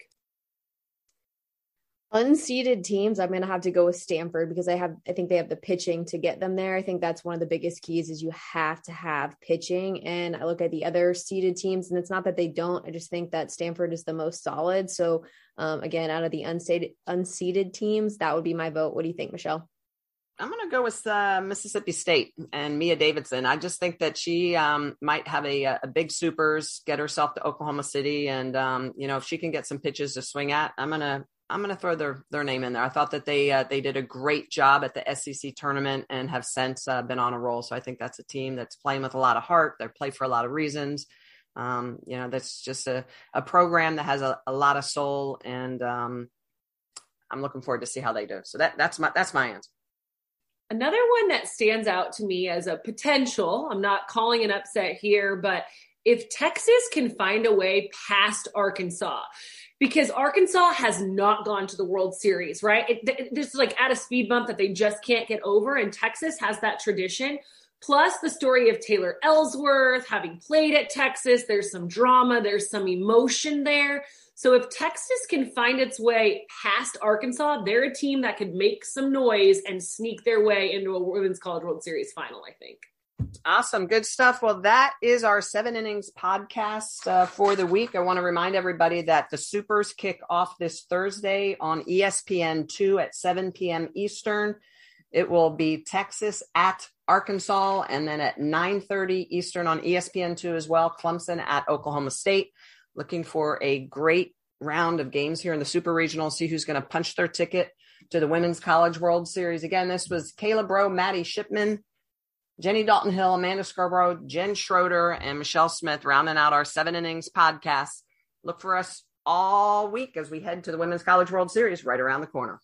unseeded teams i'm going to have to go with stanford because i have i think they have the pitching to get them there. I think that's one of the biggest keys is you have to have pitching. And i look at the other seeded teams and it's not that they don't i just think that stanford is the most solid. So um, again out of the unseeded unseeded teams that would be my vote. What do you think michelle I'm going to go with uh, Mississippi State and Mia Davidson. I just think that she um, might have a, a, big supers, get herself to Oklahoma City, and um, you know if she can get some pitches to swing at, I'm gonna I'm going to throw their their name in there. I thought that they uh, they did a great job at the SEC tournament and have since uh, been on a roll. So I think that's a team that's playing with a lot of heart. They play for a lot of reasons. Um, you know, that's just a, a program that has a, a lot of soul, and um, I'm looking forward to see how they do. So that that's my that's my answer. Another one that stands out to me as a potential. I'm not calling an upset here, but if Texas can find a way past Arkansas, because Arkansas has not gone to the World Series, right? It, this is like at a speed bump that they just can't get over, and Texas has that tradition. Plus the story of Taylor Ellsworth having played at Texas. There's some drama, there's some emotion there. So if Texas can find its way past Arkansas, they're a team that could make some noise and sneak their way into a Women's College World Series final, I think. Awesome. Good stuff. Well, that is our seven innings podcast uh, for the week. I want to remind everybody that the Supers kick off this Thursday on ESPN2 at 7 p.m. Eastern. It will be Texas at Arkansas, and then at 9:30 Eastern on ESPN2 as well, Clemson at Oklahoma State. Looking for a great round of games here in the Super Regional. See who's going to punch their ticket to the Women's College World Series. Again, this was Kayla Braud, Maddie Shipman, Jenny Dalton Hill, Amanda Scarborough, Jen Schroeder, and Michelle Smith rounding out our seven innings podcast. Look for us all week as we head to the Women's College World Series right around the corner.